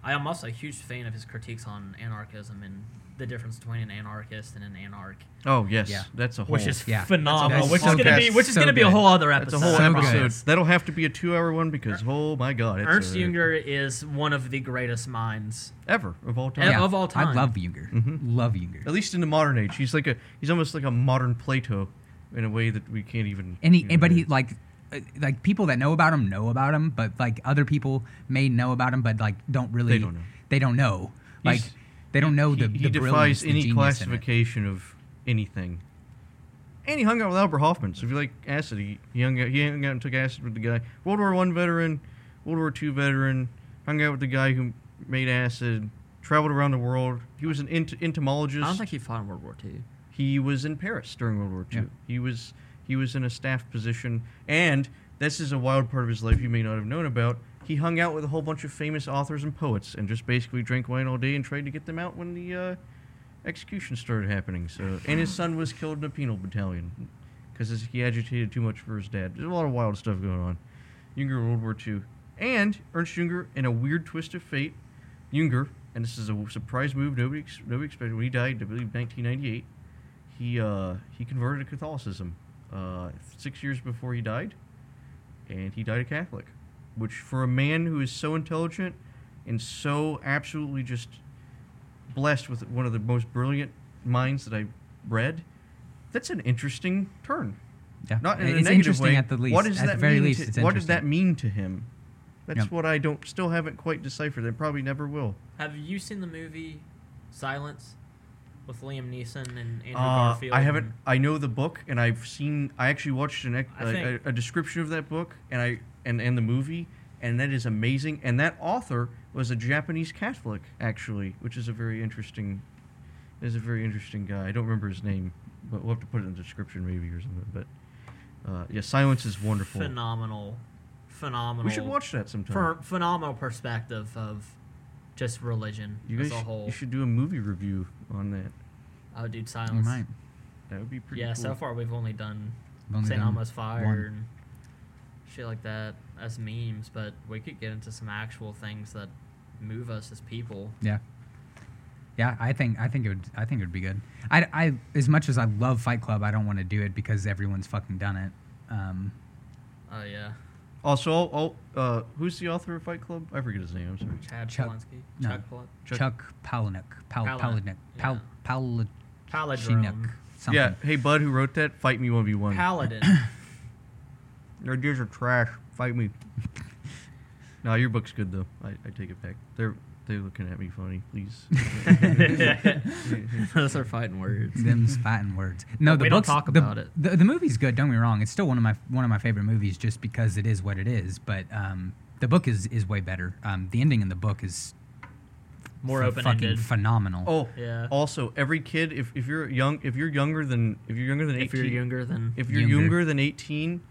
I am also a huge fan of his critiques on anarchism and the difference between an anarchist and an anarch, Oh yes, Yeah. that's a whole. which is yeah. phenomenal. That's Which is so gonna be which is So gonna be a good. whole other that's episode. a whole So good. That'll have to be a two-hour one because oh my god, it's Ernst a- Jünger is one of the greatest minds. ever of all time. Yeah. of all time. I love Jünger. Mhm. Love Jünger. At least in the modern age, he's like a he's almost like a modern Plato, in a way that we can't even. and he, even and, but he like uh, like people that know about him know about him but like other people may know about him but like don't really they don't know. they don't know like He's- they don't know he, the, he the brilliance, defies any genius in it. classification of anything. And he hung out with Albert Hofmann. So if you like acid, he, he hung out he hung out and took acid with the guy, World War One veteran, World War Two veteran, hung out with the guy who made acid, traveled around the world. He was an ent- entomologist. I don't think he fought in World War II. he was in Paris during World War II. Yeah. He was he was in a staff position, and this is a wild part of his life you may not have known about. He hung out with a whole bunch of famous authors and poets, and just basically drank wine all day and tried to get them out when the uh, execution started happening. So, and his son was killed in a penal battalion because he agitated too much for his dad. There's a lot of wild stuff going on. Jünger, World War II, and Ernst Jünger, in a weird twist of fate, Jünger, and this is a surprise move nobody nobody expected when he died, I believe 1998 he uh, he converted to Catholicism uh, six years before he died, and he died a Catholic, which for a man who is so intelligent and so absolutely just blessed with one of the most brilliant minds that I've read, that's an interesting turn. yeah Not in a it's negative interesting way. at the least What does at that the very mean least to- it's what did that mean to him? That's Yep. what I don't still haven't quite deciphered. and probably never will. Have you seen the movie Silence with Liam Neeson and Andrew Uh, Garfield? I haven't. I know the book, and I've seen. I actually watched an, ex- I a, a, think- a description of that book, and I and and the movie, and that is amazing. And that author was a Japanese Catholic, actually, which is a very interesting. Is a very interesting guy. I don't remember his name, but we'll have to put it in the description maybe or something. But uh, yeah, Silence is wonderful. phenomenal, phenomenal. we should watch that sometime. for phenomenal perspective of just religion you as a whole. you should do a movie review on that. Oh, dude, You silence. might. That would be pretty. Yeah, cool. so far we've only done We've only St. done Elmo's Fire one. and shit like that as memes, but we could get into some actual things that move us as people. Yeah. Yeah, I think I think it would I think it would be good. I, I as much as I love Fight Club, I don't want to do it because everyone's fucking done it. Um, Oh yeah, Also, I'll, I'll, uh, who's the author of Fight Club? I forget his name. I'm sorry. Chad Chuck- Palahniuk. no. Chuck Palahniuk. Chuck- Chuck, Palahniuk, Pal, Palahniuk, Palahniuk, Pal, yeah. Pal, Palindrome. something. Yeah. Hey, bud, who wrote that? Fight me one v one. Paladin. Your ideas are trash. Fight me. no, your book's good though. I, I take it back. They're they're looking at me funny. Please. Those are fighting words. Them's fighting words. No, But the we don't book's, talk the, about it. The, the movie's good. Don't get me wrong. It's still one of my one of my favorite movies, just because it is what it is. But um, the book is is way better. Um, the ending in the book is More f- open fucking phenomenal. oh, Yeah. Also, every kid, if, if you're young, if you're younger than if you're younger than If you're younger than if you're Younger. younger than eighteen,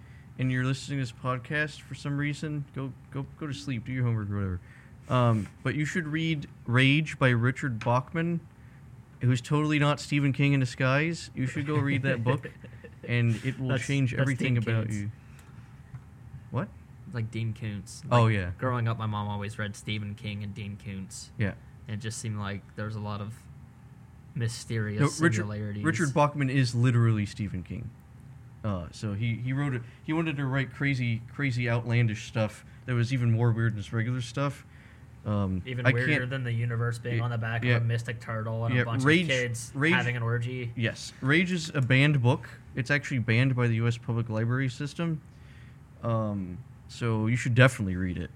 and you're listening to this podcast for some reason, go go go to sleep, do your homework or whatever. Um, but you should read Rage by Richard Bachman, who's totally not Stephen King in disguise. You should go read that book, and it will That's- change that's everything about Koontz. you. What? like Dean Koontz. Oh, yeah. Growing up, my mom always read Stephen King and Dean Koontz. Yeah. And it just seemed like there was a lot of No, mysterious Richard, similarities. Richard Bachman is literally Stephen King. Uh, so he, he wrote it. He wanted to write crazy, crazy, outlandish stuff that was even more weird than his regular stuff. Um, Even I weirder than the universe being Yeah, on the back yeah. of a mystic turtle and Yeah, a bunch Rage- of kids Rage- having an orgy. Yes, Rage is a banned book. It's actually banned by the U.S. Public Library System. Um, so you should definitely read it.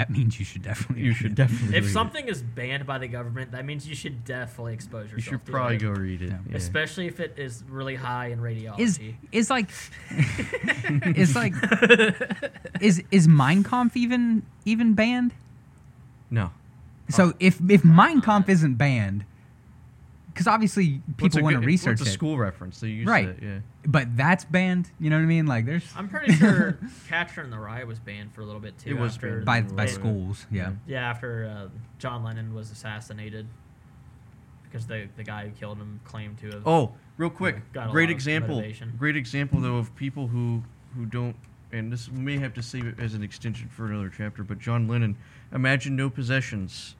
That means you should definitely. You should definitely. If something is banned by the government, that means you should definitely expose it. you yourself should to probably it. go read it. Yeah. yeah. Especially if it is really high in radiology. Is is like is like is is Mein Kampf even even banned? no. So if if Mein Kampf isn't banned, because obviously people want to good- research what's a it, school reference. They use Right. that. Yeah. but that's banned. You know what I mean? Like there's I'm pretty sure Catcher in the Rye was banned for a little bit too. It was after banned. by by schools. Yeah. Yeah, after uh, John Lennon was assassinated, because the the guy who killed him claimed to have. Oh, real quick, Got a great lot example. motivation. Great example though of people who who don't. And this we may have to save it as an extension for another chapter. But John Lennon, imagine no possessions.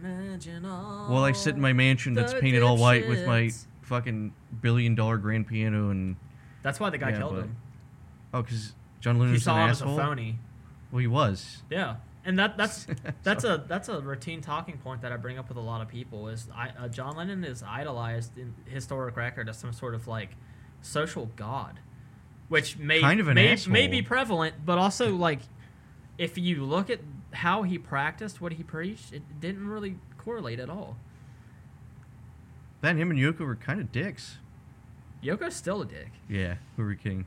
Imagine all While I sit in my mansion that's the painted all white with my fucking billion dollar grand piano and That's why the guy Yeah, killed but- him. oh, because John Lennon He was an saw him as a asshole. phony. Well, he was. Yeah, and that that's that's a that's a routine talking point that I bring up with a lot of people. Is I, uh, John Lennon is idolized in historic record as some sort of like social god, which may Kind of an may, may be prevalent, but also like if you look at how he practiced what he preached, it didn't really correlate at all. Then him and Yoko were kind of dicks. Yoko's still a dick. Yeah, who were kidding?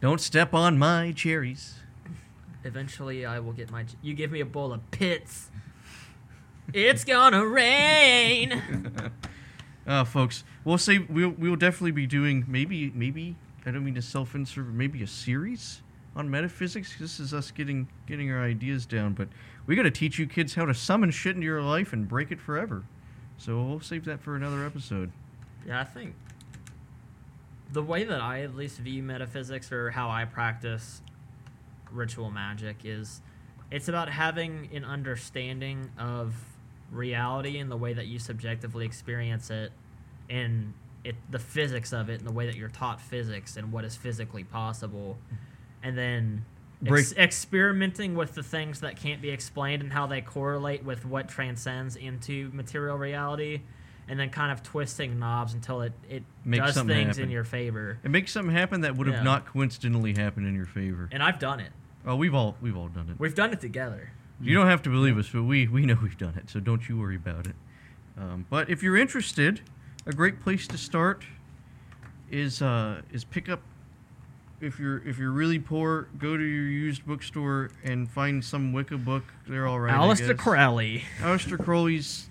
Don't step on my cherries. Eventually, I will get my. You give me a bowl of pits. It's gonna rain. Uh, folks, we'll say we'll we'll definitely be doing maybe maybe I don't mean to self insert, maybe a series on metaphysics. This is us getting getting our ideas down, but we got to teach you kids how to summon shit into your life and break it forever. So we'll save that for another episode. Yeah, I think the way that I at least view metaphysics or how I practice ritual magic is it's about having an understanding of reality and the way that you subjectively experience it and it the physics of it and the way that you're taught physics and what is physically possible mm-hmm. And then ex- experimenting with the things that can't be explained and how they correlate with what transcends into material reality and then kind of twisting knobs until it, it Make does things in your favor It makes something happen that would have Yeah. not coincidentally happened in your favor. and i've done it Oh, we've all we've all done it. we've done it together You don't have to believe us, but we, we know we've done it, so don't you worry about it. Um, but if you're interested, a great place to start is uh, is pick up. If you're if you're really poor, go to your used bookstore and find some Wicca book. They're all right. Aleister. Crowley. Aleister Crowley's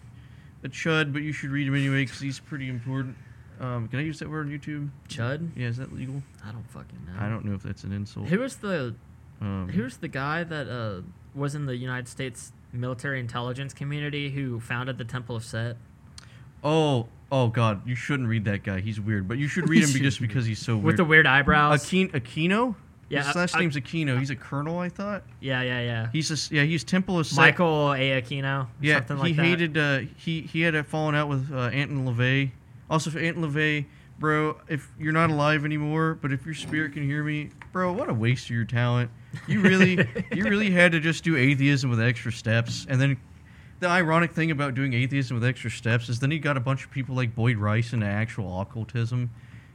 a chud, but you should read him anyway because he's pretty important. Um, can I use that word on YouTube? Chud? Yeah, is that legal? I don't fucking know. I don't know if that's an insult. Who was the Um, Who's the guy that uh, was in the United States military intelligence community who founded the Temple of Set? Oh, oh God! You shouldn't read that guy. He's weird, but you should read him just because he's so weird. With the weird eyebrows. Aquino, Aquino. Yeah, His I- last I- name's Aquino. He's a colonel, I thought. yeah, yeah, yeah. He's a yeah. He's Temple of. Michael A. Aquino. Yeah, something he like that. hated. Uh, he he had a falling out with uh, Anton LaVey. Also, for Anton LaVey, bro, if you're not alive anymore, but if your spirit can hear me, bro, what a waste of your talent. You really, you really had to just do atheism with extra steps, and then. The ironic thing about doing atheism with extra steps is then he got a bunch of people like Boyd Rice into actual occultism,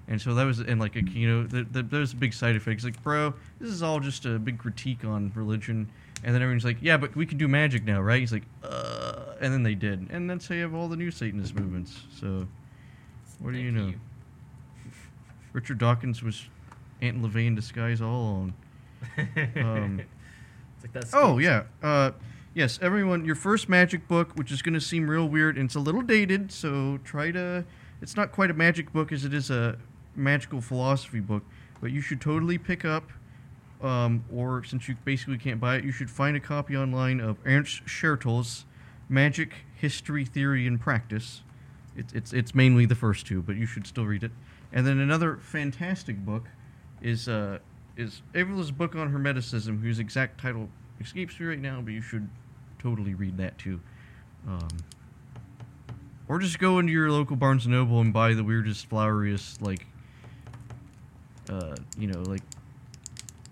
and so that was and like Aquino. That that there was a big side effect. It's like, bro, this is all just a big critique on religion. And then everyone's like, yeah, but we can do magic now, right? He's like, uh, and then they did, and that's how you have all the new Satanist movements. So, what do you Thank know? Richard Dawkins was Anton LaVey in disguise all along. Um, It's like Oh yeah. Uh, yes, everyone. Your first magic book, which is going to seem real weird, and it's a little dated, so try to. It's not quite a magic book as it is a magical philosophy book, but you should totally pick up. Um, or since you basically can't buy it, you should find a copy online of Ernst Schertel's Magic History, Theory, and Practice. It's it's it's mainly the first two, but you should still read it. And then another fantastic book is uh, is Evola's book on Hermeticism, whose exact title escapes me right now, but you should totally read that too. Um, or just go into your local Barnes and Noble and buy the weirdest, floweriest, like, uh, you know, like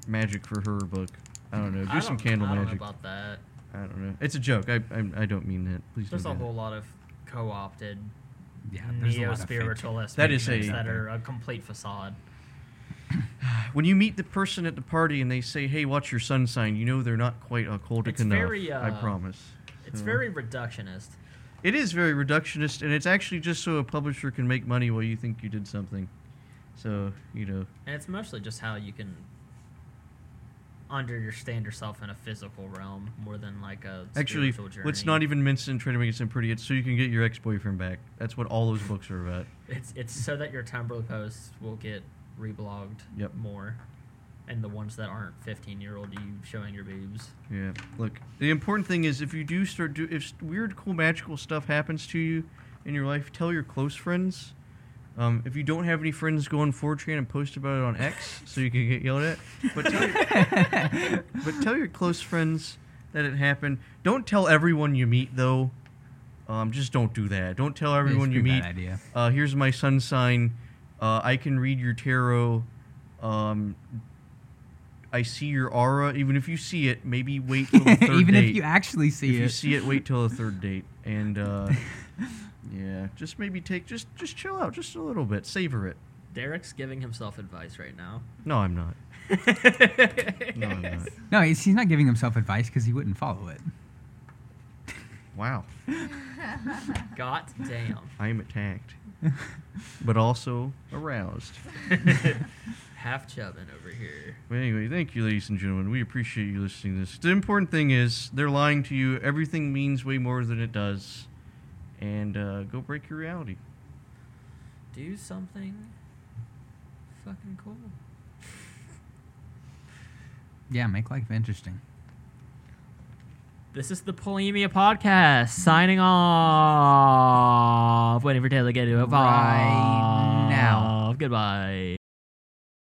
magic for her book. I don't know. Do I some don't- candle I don't magic. know about that. I don't know. It's a joke. I I, I don't mean that. Please There's a don't. do whole lot of co-opted Yeah, there's a neo lot of spiritualist That is a- that are a complete facade. When you meet the person at the party and they say, "Hey, what's your sun sign?" You know they're not quite occultic It's enough. very, I uh, promise. It's So- very reductionist. It is very reductionist, and it's actually just so a publisher can make money while you think you did something. So you know, And it's mostly just how you can understand yourself in a physical realm more than like a actually, spiritual journey. let's not even mince it and try to make it sound pretty. It's so you can get your ex-boyfriend back. That's what all those books are about. It's it's so that your Tumblr posts will get reblogged Yep. more, and the ones that aren't 15 year old you showing your boobs. Yeah. Look, the important thing is if you do start do if weird, cool, magical stuff happens to you in your life, tell your close friends. Um, if you don't have any friends, go on 4chan and post about it on X so you can get yelled at. But tell your, but tell your close friends that it happened. Don't tell everyone you meet though, Um, just don't do that. Don't tell everyone you meet. idea. Uh, here's my sun sign. Uh, I can read your tarot. Um, I see your aura. Even if you see it, maybe wait till the third Even date. if you actually see if it. If you see it, wait till the third date. And uh, yeah, just maybe take just just chill out just a little bit, savor it. Derek's giving himself advice right now. No, I'm not. No, I'm not. no, he's, he's not giving himself advice because he wouldn't follow it. Wow, God damn. I am attacked, but also aroused. Half chubbing over here. But anyway, thank you, ladies and gentlemen. We appreciate you listening to this. The important thing is they're lying to you. Everything means way more than it does. And uh, go break your reality. Do something fucking cool. Yeah, make life interesting. This is the Polemia podcast signing off. Waiting for Taylor to get to it. Right now. Goodbye.